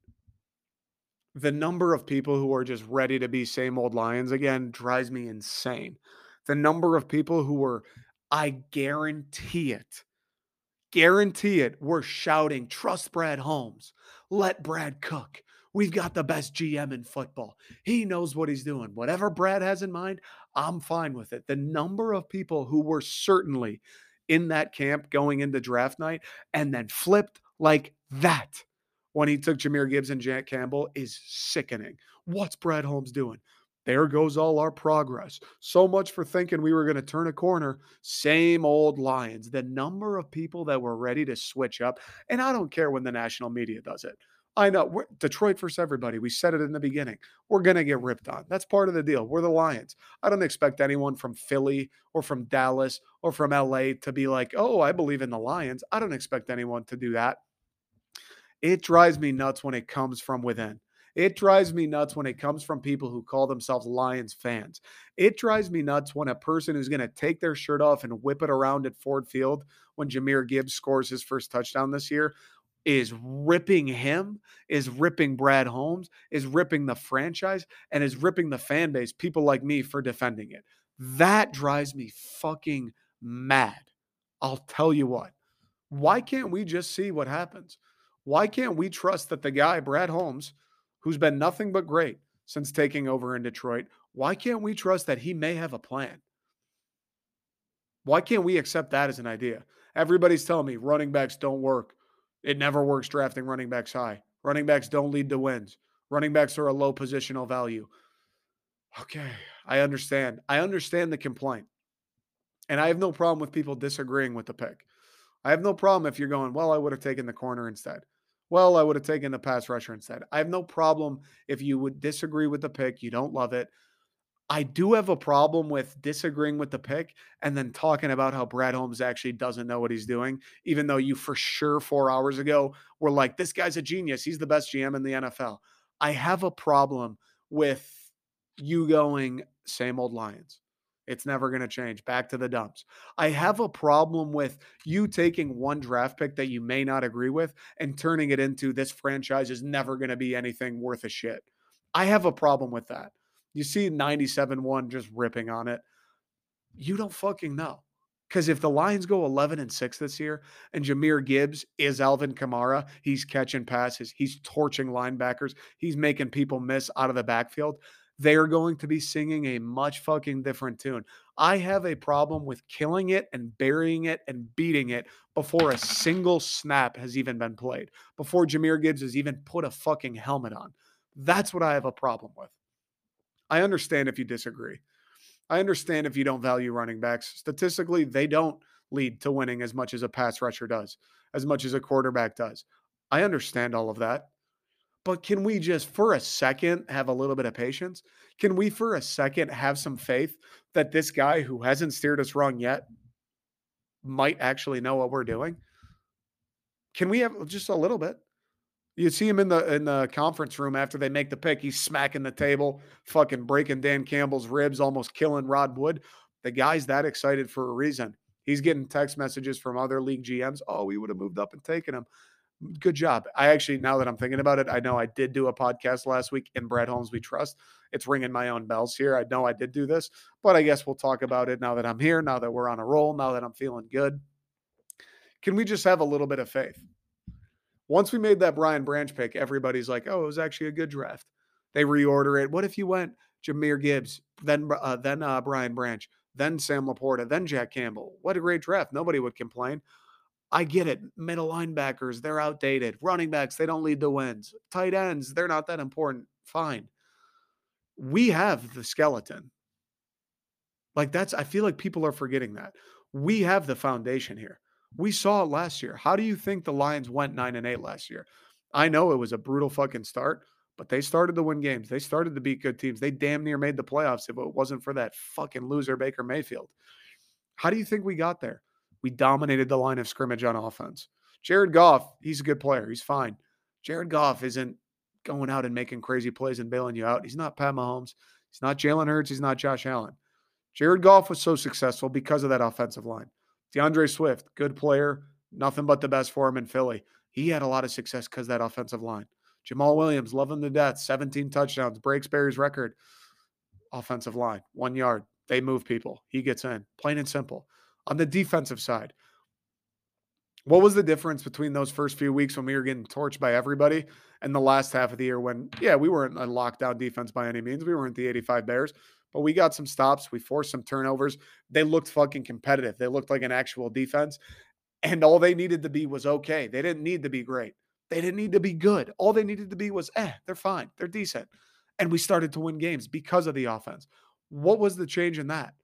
Speaker 1: the number of people who are just ready to be same old Lions again drives me insane. The number of people who were, I guarantee it, guarantee it, were shouting, trust Brad Holmes, let Brad cook. We've got the best GM in football. He knows what he's doing. Whatever Brad has in mind, I'm fine with it. The number of people who were certainly in that camp going into draft night and then flipped like that when he took Jahmyr Gibbs and Jack Campbell is sickening. What's Brad Holmes doing? There goes all our progress. So much for thinking we were going to turn a corner. Same old Lions. The number of people that were ready to switch up, and I don't care when the national media does it. I know Detroit versus everybody. We said it in the beginning. We're going to get ripped on. That's part of the deal. We're the Lions. I don't expect anyone from Philly or from Dallas or from LA to be like, oh, I believe in the Lions. I don't expect anyone to do that. It drives me nuts when it comes from within. It drives me nuts when it comes from people who call themselves Lions fans. It drives me nuts when a person who's going to take their shirt off and whip it around at Ford Field when Jahmyr Gibbs scores his first touchdown this year is ripping him, is ripping Brad Holmes, is ripping the franchise, and is ripping the fan base, people like me, for defending it. That drives me fucking mad. I'll tell you what. Why can't we just see what happens? Why can't we trust that the guy, Brad Holmes, who's been nothing but great since taking over in Detroit, why can't we trust that he may have a plan? Why can't we accept that as an idea? Everybody's telling me running backs don't work. It never works drafting running backs high. Running backs don't lead to wins. Running backs are a low positional value. Okay, I understand. I understand the complaint. And I have no problem with people disagreeing with the pick. I have no problem if you're going, well, I would have taken the corner instead. Well, I would have taken the pass rusher instead. I have no problem if you would disagree with the pick, you don't love it. I do have a problem with disagreeing with the pick and then talking about how Brad Holmes actually doesn't know what he's doing, even though you for sure four hours ago were like, this guy's a genius. He's the best GM in the NFL. I have a problem with you going, same old Lions. It's never going to change. Back to the dumps. I have a problem with you taking one draft pick that you may not agree with and turning it into this franchise is never going to be anything worth a shit. I have a problem with that. You see 97 1 just ripping on it. You don't fucking know. Because if the Lions go 11 and 6 this year and Jahmyr Gibbs is Alvin Kamara, he's catching passes, he's torching linebackers, he's making people miss out of the backfield they are going to be singing a much fucking different tune. I have a problem with killing it and burying it and beating it before a single snap has even been played, before Jahmyr Gibbs has even put a fucking helmet on. That's what I have a problem with. I understand if you disagree. I understand if you don't value running backs. Statistically, they don't lead to winning as much as a pass rusher does, as much as a quarterback does. I understand all of that. But can we just, for a second, have a little bit of patience? Can we, for a second, have some faith that this guy who hasn't steered us wrong yet might actually know what we're doing? Can we have just a little bit? You see him in the in the conference room after they make the pick. He's smacking the table, fucking breaking Dan Campbell's ribs, almost killing Rod Wood. The guy's that excited for a reason. He's getting text messages from other league GMs. Oh, we would have moved up and taken him good job. I actually, now that I'm thinking about it, I know I did do a podcast last week in Brad Holmes We Trust. It's ringing my own bells here. I know I did do this, but I guess we'll talk about it now that I'm here, now that we're on a roll, now that I'm feeling good. Can we just have a little bit of faith? Once we made that Brian Branch pick, everybody's like, oh, it was actually a good draft. They reorder it. What if you went Jahmyr Gibbs, then uh, then uh, Brian Branch, then Sam LaPorta, then Jack Campbell? What a great draft. Nobody would complain. I get it. Middle linebackers, they're outdated. Running backs, they don't lead the wins. Tight ends, they're not that important. Fine. We have the skeleton. Like that's, I feel like people are forgetting that. We have the foundation here. We saw it last year. How do you think the Lions went nine and eight last year? I know it was a brutal fucking start, but they started to win games. They started to beat good teams. They damn near made the playoffs if it wasn't for that fucking loser Baker Mayfield. How do you think we got there? We dominated the line of scrimmage on offense. Jared Goff, he's a good player. He's fine. Jared Goff isn't going out and making crazy plays and bailing you out. He's not Pat Mahomes. He's not Jalen Hurts. He's not Josh Allen. Jared Goff was so successful because of that offensive line. D'Andre Swift, good player, nothing but the best for him in Philly. He had a lot of success because that offensive line. Jamaal Williams, love him to death. 17 touchdowns, breaks Barry's record. Offensive line, one yard. They move people. He gets in. Plain and simple. On the defensive side, what was the difference between those first few weeks when we were getting torched by everybody and the last half of the year when, yeah, we weren't a lockdown defense by any means. We weren't the 85 Bears, but we got some stops. We forced some turnovers. They looked fucking competitive. They looked like an actual defense. And all they needed to be was okay. They didn't need to be great. They didn't need to be good. All they needed to be was, eh, they're fine. They're decent. And we started to win games because of the offense. What was the change in that?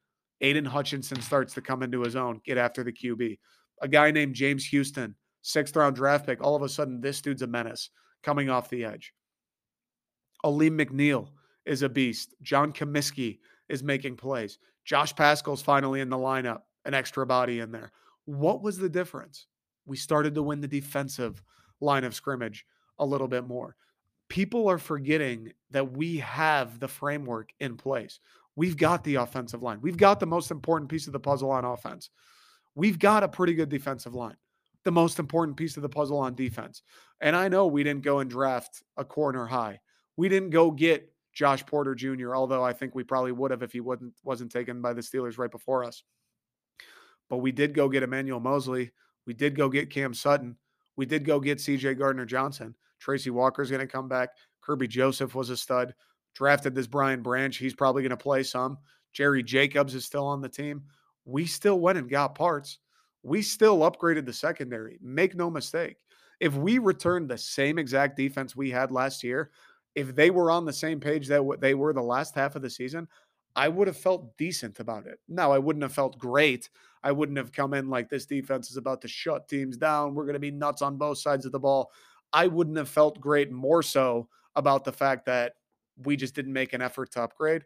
Speaker 1: Aidan Hutchinson starts to come into his own, get after the QB. A guy named James Houston, sixth round draft pick. All of a sudden, this dude's a menace coming off the edge. Alim McNeill is a beast. John Cominsky is making plays. Josh Paschal's finally in the lineup, an extra body in there. What was the difference? We started to win the defensive line of scrimmage a little bit more. People are forgetting that we have the framework in place. We've got the offensive line. We've got the most important piece of the puzzle on offense. We've got a pretty good defensive line, the most important piece of the puzzle on defense. And I know we didn't go and draft a corner high. We didn't go get Joey Porter Jr., although I think we probably would have if he wasn't wasn't taken by the Steelers right before us. But we did go get Emmanuel Moseley. We did go get Cam Sutton. We did go get CJ Gardner Johnson. Tracy Walker's going to come back. Kerby Joseph was a stud. Drafted this Brian Branch. He's probably going to play some. Jerry Jacobs is still on the team. We still went and got parts. We still upgraded the secondary. Make no mistake. If we returned the same exact defense we had last year, if they were on the same page that they were the last half of the season, I would have felt decent about it. Now, I wouldn't have felt great. I wouldn't have come in like this defense is about to shut teams down. We're going to be nuts on both sides of the ball. I wouldn't have felt great more so about the fact that we just didn't make an effort to upgrade.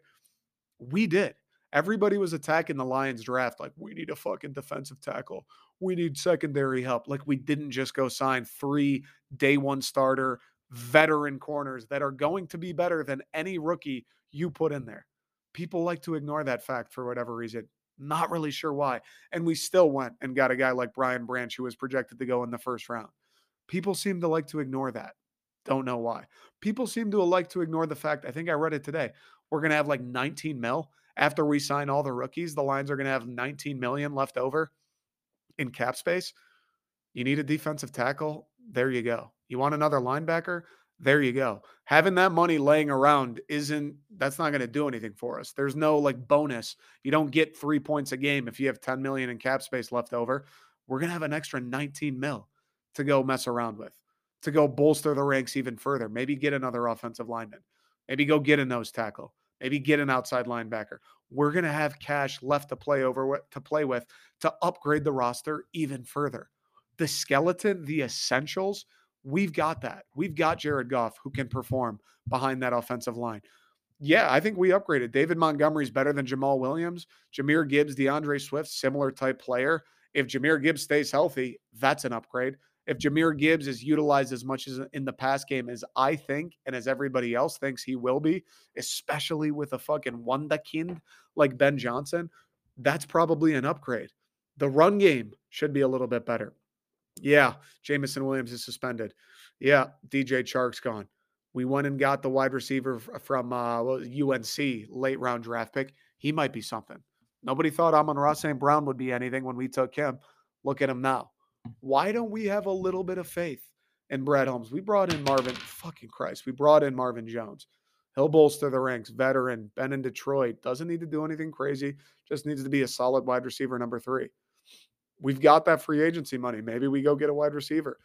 Speaker 1: We did. Everybody was attacking the Lions draft like we need a fucking defensive tackle. We need secondary help. Like we didn't just go sign three day one starter veteran corners that are going to be better than any rookie you put in there. People like to ignore that fact for whatever reason. Not really sure why. And we still went and got a guy like Brian Branch who was projected to go in the first round. People seem to like to ignore that. Don't know why. People seem to like to ignore the fact. I think I read it today. We're going to have like 19 mil after we sign all the rookies. The Lions are going to have 19 million left over in cap space. You need a defensive tackle. There you go. You want another linebacker? There you go. Having that money laying around isn't that's not going to do anything for us. There's no like bonus. You don't get 3 points a game if you have 10 million in cap space left over. We're going to have an extra 19 mil to go mess around with. To go bolster the ranks even further. Maybe get another offensive lineman. Maybe go get a nose tackle. Maybe get an outside linebacker. We're going to have cash left to play over to play with to upgrade the roster even further. The skeleton, the essentials, We've got that. We've got Jared Goff who can perform behind that offensive line. Yeah, I think we upgraded. David Montgomery's better than Jamaal Williams. Jahmyr Gibbs, D'Andre Swift, similar type player. If Jahmyr Gibbs stays healthy, that's an upgrade. If Jahmyr Gibbs is utilized as much as in the pass game as I think and as everybody else thinks he will be, especially with a fucking wonderkind like Ben Johnson, that's probably an upgrade. The run game should be a little bit better. Yeah, Jameson Williams is suspended. Yeah, DJ Chark's gone. We went and got the wide receiver from uh, UNC, late round draft pick. He might be something. Nobody thought Amon-Ra St. Brown would be anything when we took him. Look at him now. Why don't we have a little bit of faith in Brad Holmes? We brought in Marvin, fucking Christ. We brought in Marvin Jones. He'll bolster the ranks, veteran, been in Detroit, doesn't need to do anything crazy, just needs to be a solid wide receiver number three. We've got that free agency money. Maybe we go get a wide receiver.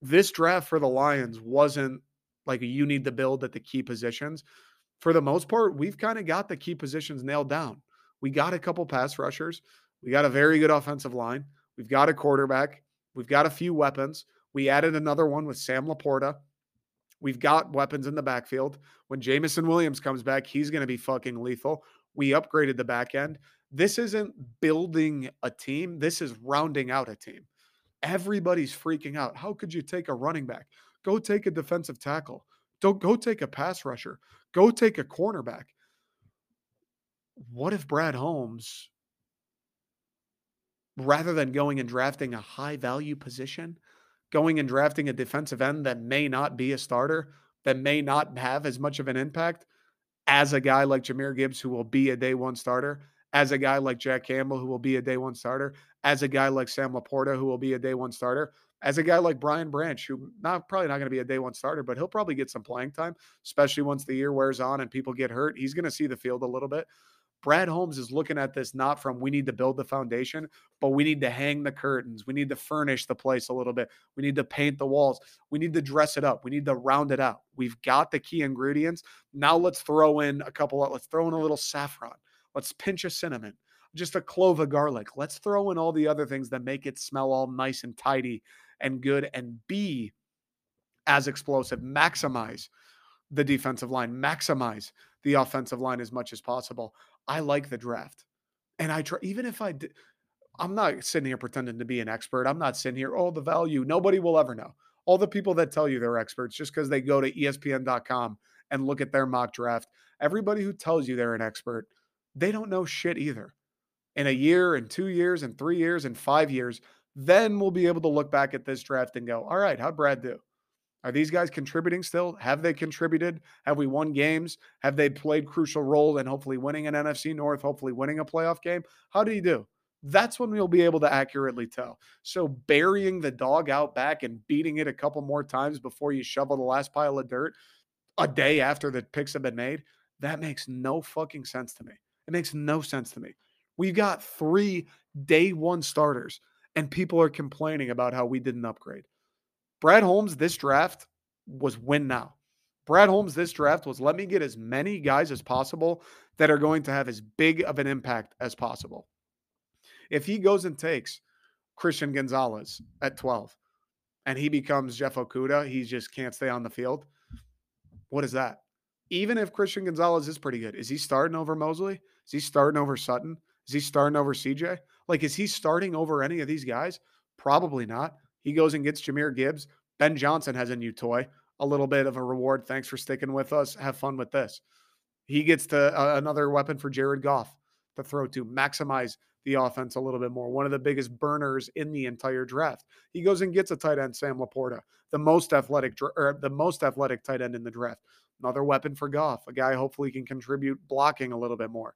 Speaker 1: This draft for the Lions wasn't like you need to build at the key positions. For the most part, we've kind of got the key positions nailed down. We got a couple pass rushers. We got a very good offensive line. We've got a quarterback. We've got a few weapons. We added another one with Sam LaPorta. We've got weapons in the backfield. When Jameson Williams comes back, he's going to be fucking lethal. We upgraded the back end. This isn't building a team, this is rounding out a team. Everybody's freaking out. How could you take a running back? Go take a defensive tackle. Don't go take a pass rusher. Go take a cornerback. What if Brad Holmes, rather than going and drafting a high value position, going and drafting a defensive end that may not be a starter, that may not have as much of an impact as a guy like Jahmyr Gibbs, who will be a day one starter, as a guy like Jack Campbell, who will be a day one starter, as a guy like Sam LaPorta, who will be a day one starter, as a guy like Brian Branch, who not probably not going to be a day one starter, but he'll probably get some playing time, especially once the year wears on and people get hurt. He's going to see the field a little bit. Brad Holmes is looking at this not from we need to build the foundation, but we need to hang the curtains. We need to furnish the place a little bit. We need to paint the walls. We need to dress it up. We need to round it out. We've got the key ingredients. Now let's throw in a couple, let's throw in a little saffron. Let's pinch a cinnamon, just a clove of garlic. Let's throw in all the other things that make it smell all nice and tidy and good and be as explosive. Maximize the defensive line, maximize the offensive line as much as possible. I like the draft. And I try, even if I did, I'm not sitting here pretending to be an expert. I'm not sitting here, oh, the value. Nobody will ever know. All the people that tell you they're experts just because they go to ESPN.com and look at their mock draft, everybody who tells you they're an expert, they don't know shit either. In a year, and two years, and three years, and five years, then we'll be able to look back at this draft and go, all right, how'd Brad do? Are these guys contributing still? Have they contributed? Have we won games? Have they played crucial role in hopefully winning an NFC North, hopefully winning a playoff game? How do you do? That's when we'll be able to accurately tell. So burying the dog out back and beating it a couple more times before you shovel the last pile of dirt a day after the picks have been made, that makes no fucking sense to me. It makes no sense to me. We've got three day one starters, and people are complaining about how we didn't upgrade. Brad Holmes, this draft was win now. Brad Holmes, this draft was let me get as many guys as possible that are going to have as big of an impact as possible. If he goes and takes Christian Gonzalez at 12 and he becomes Jeff Okudah, he just can't stay on the field. What is that? Even if Christian Gonzalez is pretty good, is he starting over Moseley? Is he starting over Sutton? Is he starting over CJ? Like, is he starting over any of these guys? Probably not. He goes and gets Jahmyr Gibbs. Ben Johnson has a new toy, a little bit of a reward. Thanks for sticking with us. Have fun with this. He gets to uh, another weapon for Jared Goff to throw to maximize the offense a little bit more. One of the biggest burners in the entire draft. He goes and gets a tight end, Sam LaPorta, the most athletic or the most athletic tight end in the draft. Another weapon for Goff, a guy hopefully can contribute blocking a little bit more.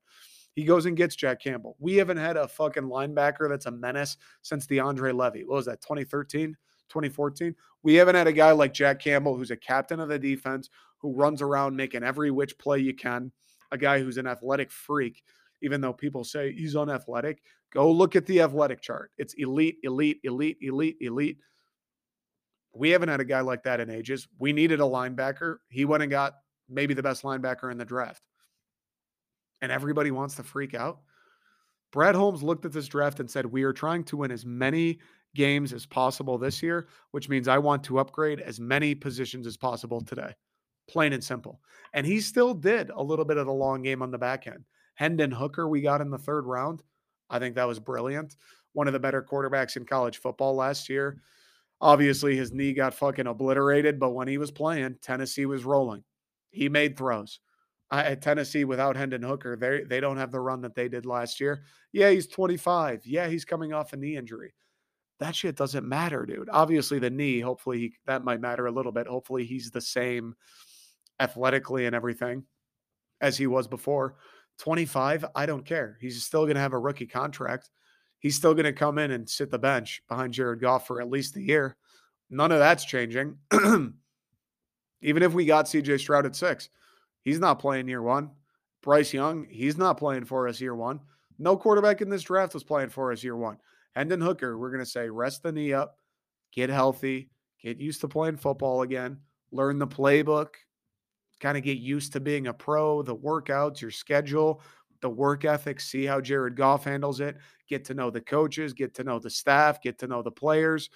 Speaker 1: He goes and gets Jack Campbell. We haven't had a fucking linebacker that's a menace since DeAndre Levy. What was that, 2013, 2014? We haven't had a guy like Jack Campbell who's a captain of the defense, who runs around making every which play you can, a guy who's an athletic freak, even though people say he's unathletic. Go look at the athletic chart. It's elite, elite, elite, elite, elite. We haven't had a guy like that in ages. We needed a linebacker. He went and got maybe the best linebacker in the draft and everybody wants to freak out. Brad Holmes looked at this draft and said, We are trying to win as many games as possible this year, which means I want to upgrade as many positions as possible today. Plain and simple. And he still did a little bit of the long game on the back end. Hendon Hooker, we got in the third round. I think that was brilliant. One of the better quarterbacks in college football last year. Obviously, his knee got fucking obliterated, but when he was playing, Tennessee was rolling. He made throws at Tennessee without Hendon Hooker, they they don't have the run that they did last year. Yeah, he's 25. Yeah, he's coming off a knee injury. That shit doesn't matter, dude. Obviously, the knee. Hopefully, he, that might matter a little bit. Hopefully, he's the same athletically and everything as he was before. 25, I don't care. He's still going to have a rookie contract. He's still going to come in and sit the bench behind Jared Goff for at least a year. None of that's changing. Even if we got CJ Stroud at six, He's not playing year one. Bryce Young, he's not playing for us year one. No quarterback in this draft was playing for us year one. Hendon Hooker, we're going to say rest the knee up, get healthy, get used to playing football again, learn the playbook, kind of get used to being a pro, the workouts, your schedule, the work ethic, see how Jared Goff handles it, get to know the coaches, get to know the staff, get to know the players.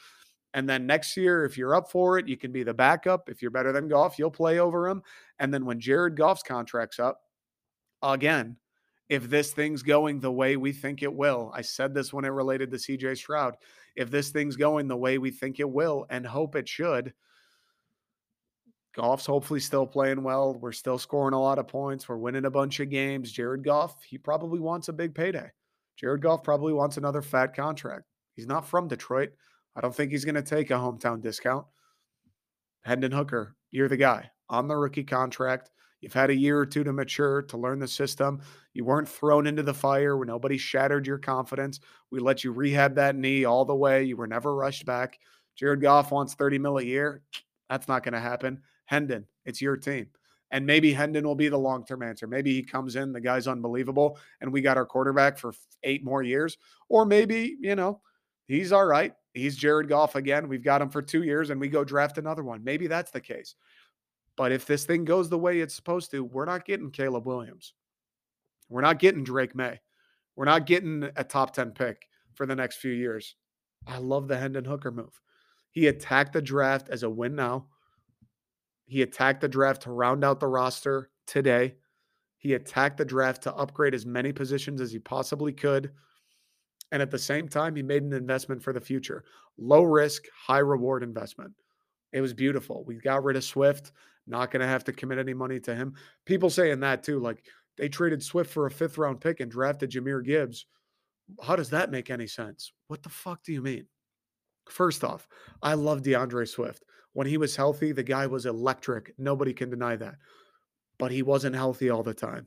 Speaker 1: And then next year, if you're up for it, you can be the backup. If you're better than Goff, you'll play over him. And then when Jared Goff's contract's up, again, if this thing's going the way we think it will, I said this when it related to CJ Stroud. If this thing's going the way we think it will and hope it should, Goff's hopefully still playing well. We're still scoring a lot of points. We're winning a bunch of games. Jared Goff, he probably wants a big payday. Jared Goff probably wants another fat contract. He's not from Detroit. I don't think he's going to take a hometown discount. Hendon Hooker, you're the guy on the rookie contract. You've had a year or two to mature, to learn the system. You weren't thrown into the fire where nobody shattered your confidence. We let you rehab that knee all the way. You were never rushed back. Jared Goff wants 30 mil a year. That's not going to happen. Hendon, it's your team. And maybe Hendon will be the long term answer. Maybe he comes in, the guy's unbelievable, and we got our quarterback for eight more years. Or maybe, you know, he's all right. He's Jared Goff again. We've got him for two years and we go draft another one. Maybe that's the case. But if this thing goes the way it's supposed to, we're not getting Caleb Williams. We're not getting Drake Maye. We're not getting a top 10 pick for the next few years. I love the Hendon Hooker move. He attacked the draft as a win now. He attacked the draft to round out the roster today. He attacked the draft to upgrade as many positions as he possibly could. And at the same time, he made an investment for the future. Low risk, high reward investment. It was beautiful. We got rid of Swift, not going to have to commit any money to him. People saying that too, like they traded Swift for a fifth round pick and drafted Jahmyr Gibbs. How does that make any sense? What the fuck do you mean? First off, I love D'Andre Swift. When he was healthy, the guy was electric. Nobody can deny that. But he wasn't healthy all the time.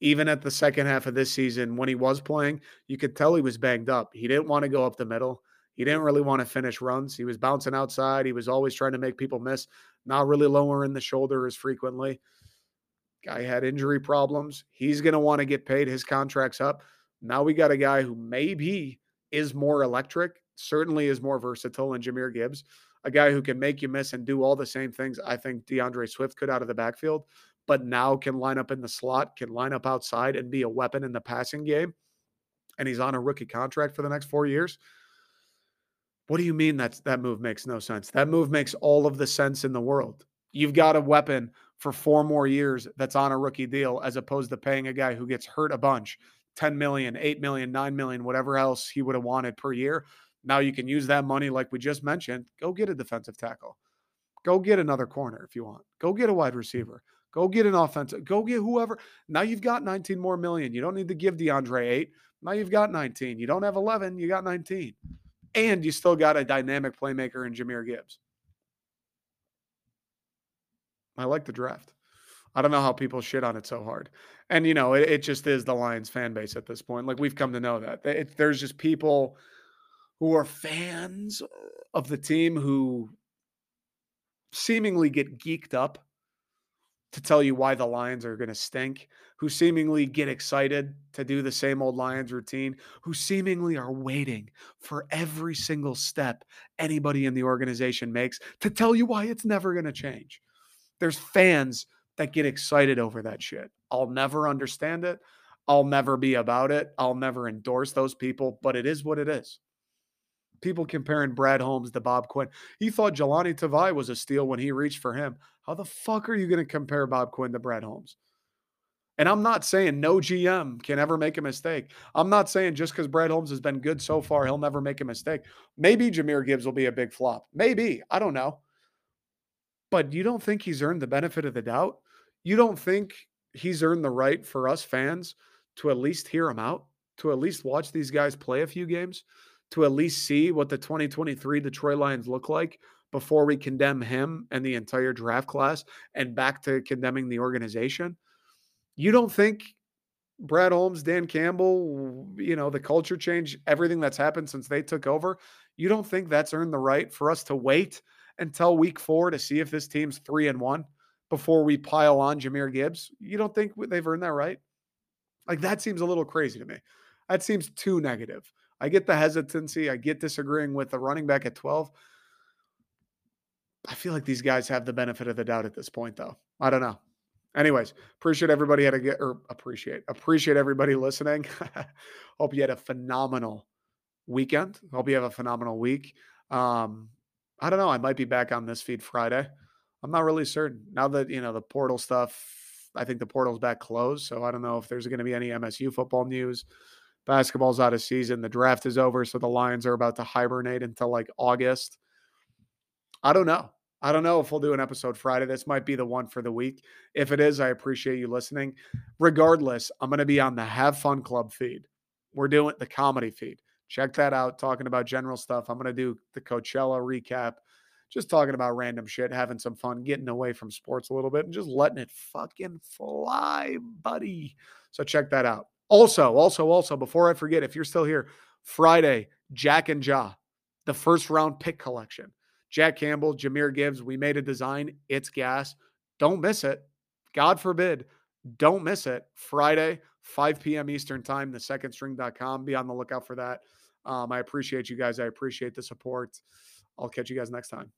Speaker 1: Even at the second half of this season, when he was playing, you could tell he was banged up. He didn't want to go up the middle. He didn't really want to finish runs. He was bouncing outside. He was always trying to make people miss, not really lowering the shoulder as frequently. Guy had injury problems. He's going to want to get paid. His contract's up. Now we got a guy who maybe is more electric, certainly is more versatile than Jahmyr Gibbs, a guy who can make you miss and do all the same things I think D'Andre Swift could out of the backfield, but now can line up in the slot, can line up outside and be a weapon in the passing game. And he's on a rookie contract for the next four years. What do you mean that that move makes no sense? That move makes all of the sense in the world. You've got a weapon for four more years that's on a rookie deal as opposed to paying a guy who gets hurt a bunch 10 million, 8 million, 9 million, whatever else he would have wanted per year. Now you can use that money, like we just mentioned. Go get a defensive tackle. Go get another corner if you want. Go get a wide receiver. Go get an offensive. Go get whoever. Now you've got 19 more million. You don't need to give D'Andre eight. Now you've got 19. You don't have 11. You got 19. And you still got a dynamic playmaker in Jahmyr Gibbs. I like the draft. I don't know how people shit on it so hard. And, you know, it, it just is the Lions fan base at this point. Like, we've come to know that. It, there's just people who are fans of the team who seemingly get geeked up to tell you why the Lions are going to stink, who seemingly get excited to do the same old Lions routine, who seemingly are waiting for every single step anybody in the organization makes to tell you why it's never going to change. There's fans that get excited over that shit. I'll never understand it. I'll never be about it. I'll never endorse those people, but it is what it is. People comparing Brad Holmes to Bob Quinn. He thought Jahlani Tavai was a steal when he reached for him. How the fuck are you going to compare Bob Quinn to Brad Holmes? And I'm not saying no GM can ever make a mistake. I'm not saying just because Brad Holmes has been good so far, he'll never make a mistake. Maybe Jahmyr Gibbs will be a big flop. Maybe. I don't know. But you don't think he's earned the benefit of the doubt? You don't think he's earned the right for us fans to at least hear him out, to at least watch these guys play a few games, to at least see what the 2023 Detroit Lions look like before we condemn him and the entire draft class and back to condemning the organization? You don't think Brad Holmes, Dan Campbell, you know, the culture change, everything that's happened since they took over, you don't think that's earned the right for us to wait until week four to see if this team's three and one before we pile on Jahmyr Gibbs? You don't think they've earned that right? Like that seems a little crazy to me. That seems too negative. I get the hesitancy. I get disagreeing with the running back at 12. I feel like these guys have the benefit of the doubt at this point, though. I don't know. Anyways, appreciate everybody had a get or appreciate appreciate everybody listening. Hope you had a phenomenal weekend. Hope you have a phenomenal week. Um, I don't know. I might be back on this feed Friday. I'm not really certain. Now that, you know, the portal stuff, I think the portal's back closed. So I don't know if there's going to be any MSU football news. Basketball's out of season. The draft is over. So the Lions are about to hibernate until like August. I don't know. I don't know if we'll do an episode Friday. This might be the one for the week. If it is, I appreciate you listening. Regardless, I'm going to be on the Have Fun Club feed. We're doing the comedy feed. Check that out. Talking about general stuff. I'm going to do the Coachella recap, just talking about random shit, having some fun, getting away from sports a little bit, and just letting it fucking fly, buddy. So check that out. Also, also, also, before I forget, if you're still here, Friday, Jack and Jaw, the first round pick collection. Jack Campbell, Jahmyr Gibbs, we made a design. It's gas. Don't miss it. God forbid. Don't miss it. Friday, 5 p.m. Eastern Time, the secondstring.com. Be on the lookout for that. Um, I appreciate you guys. I appreciate the support. I'll catch you guys next time.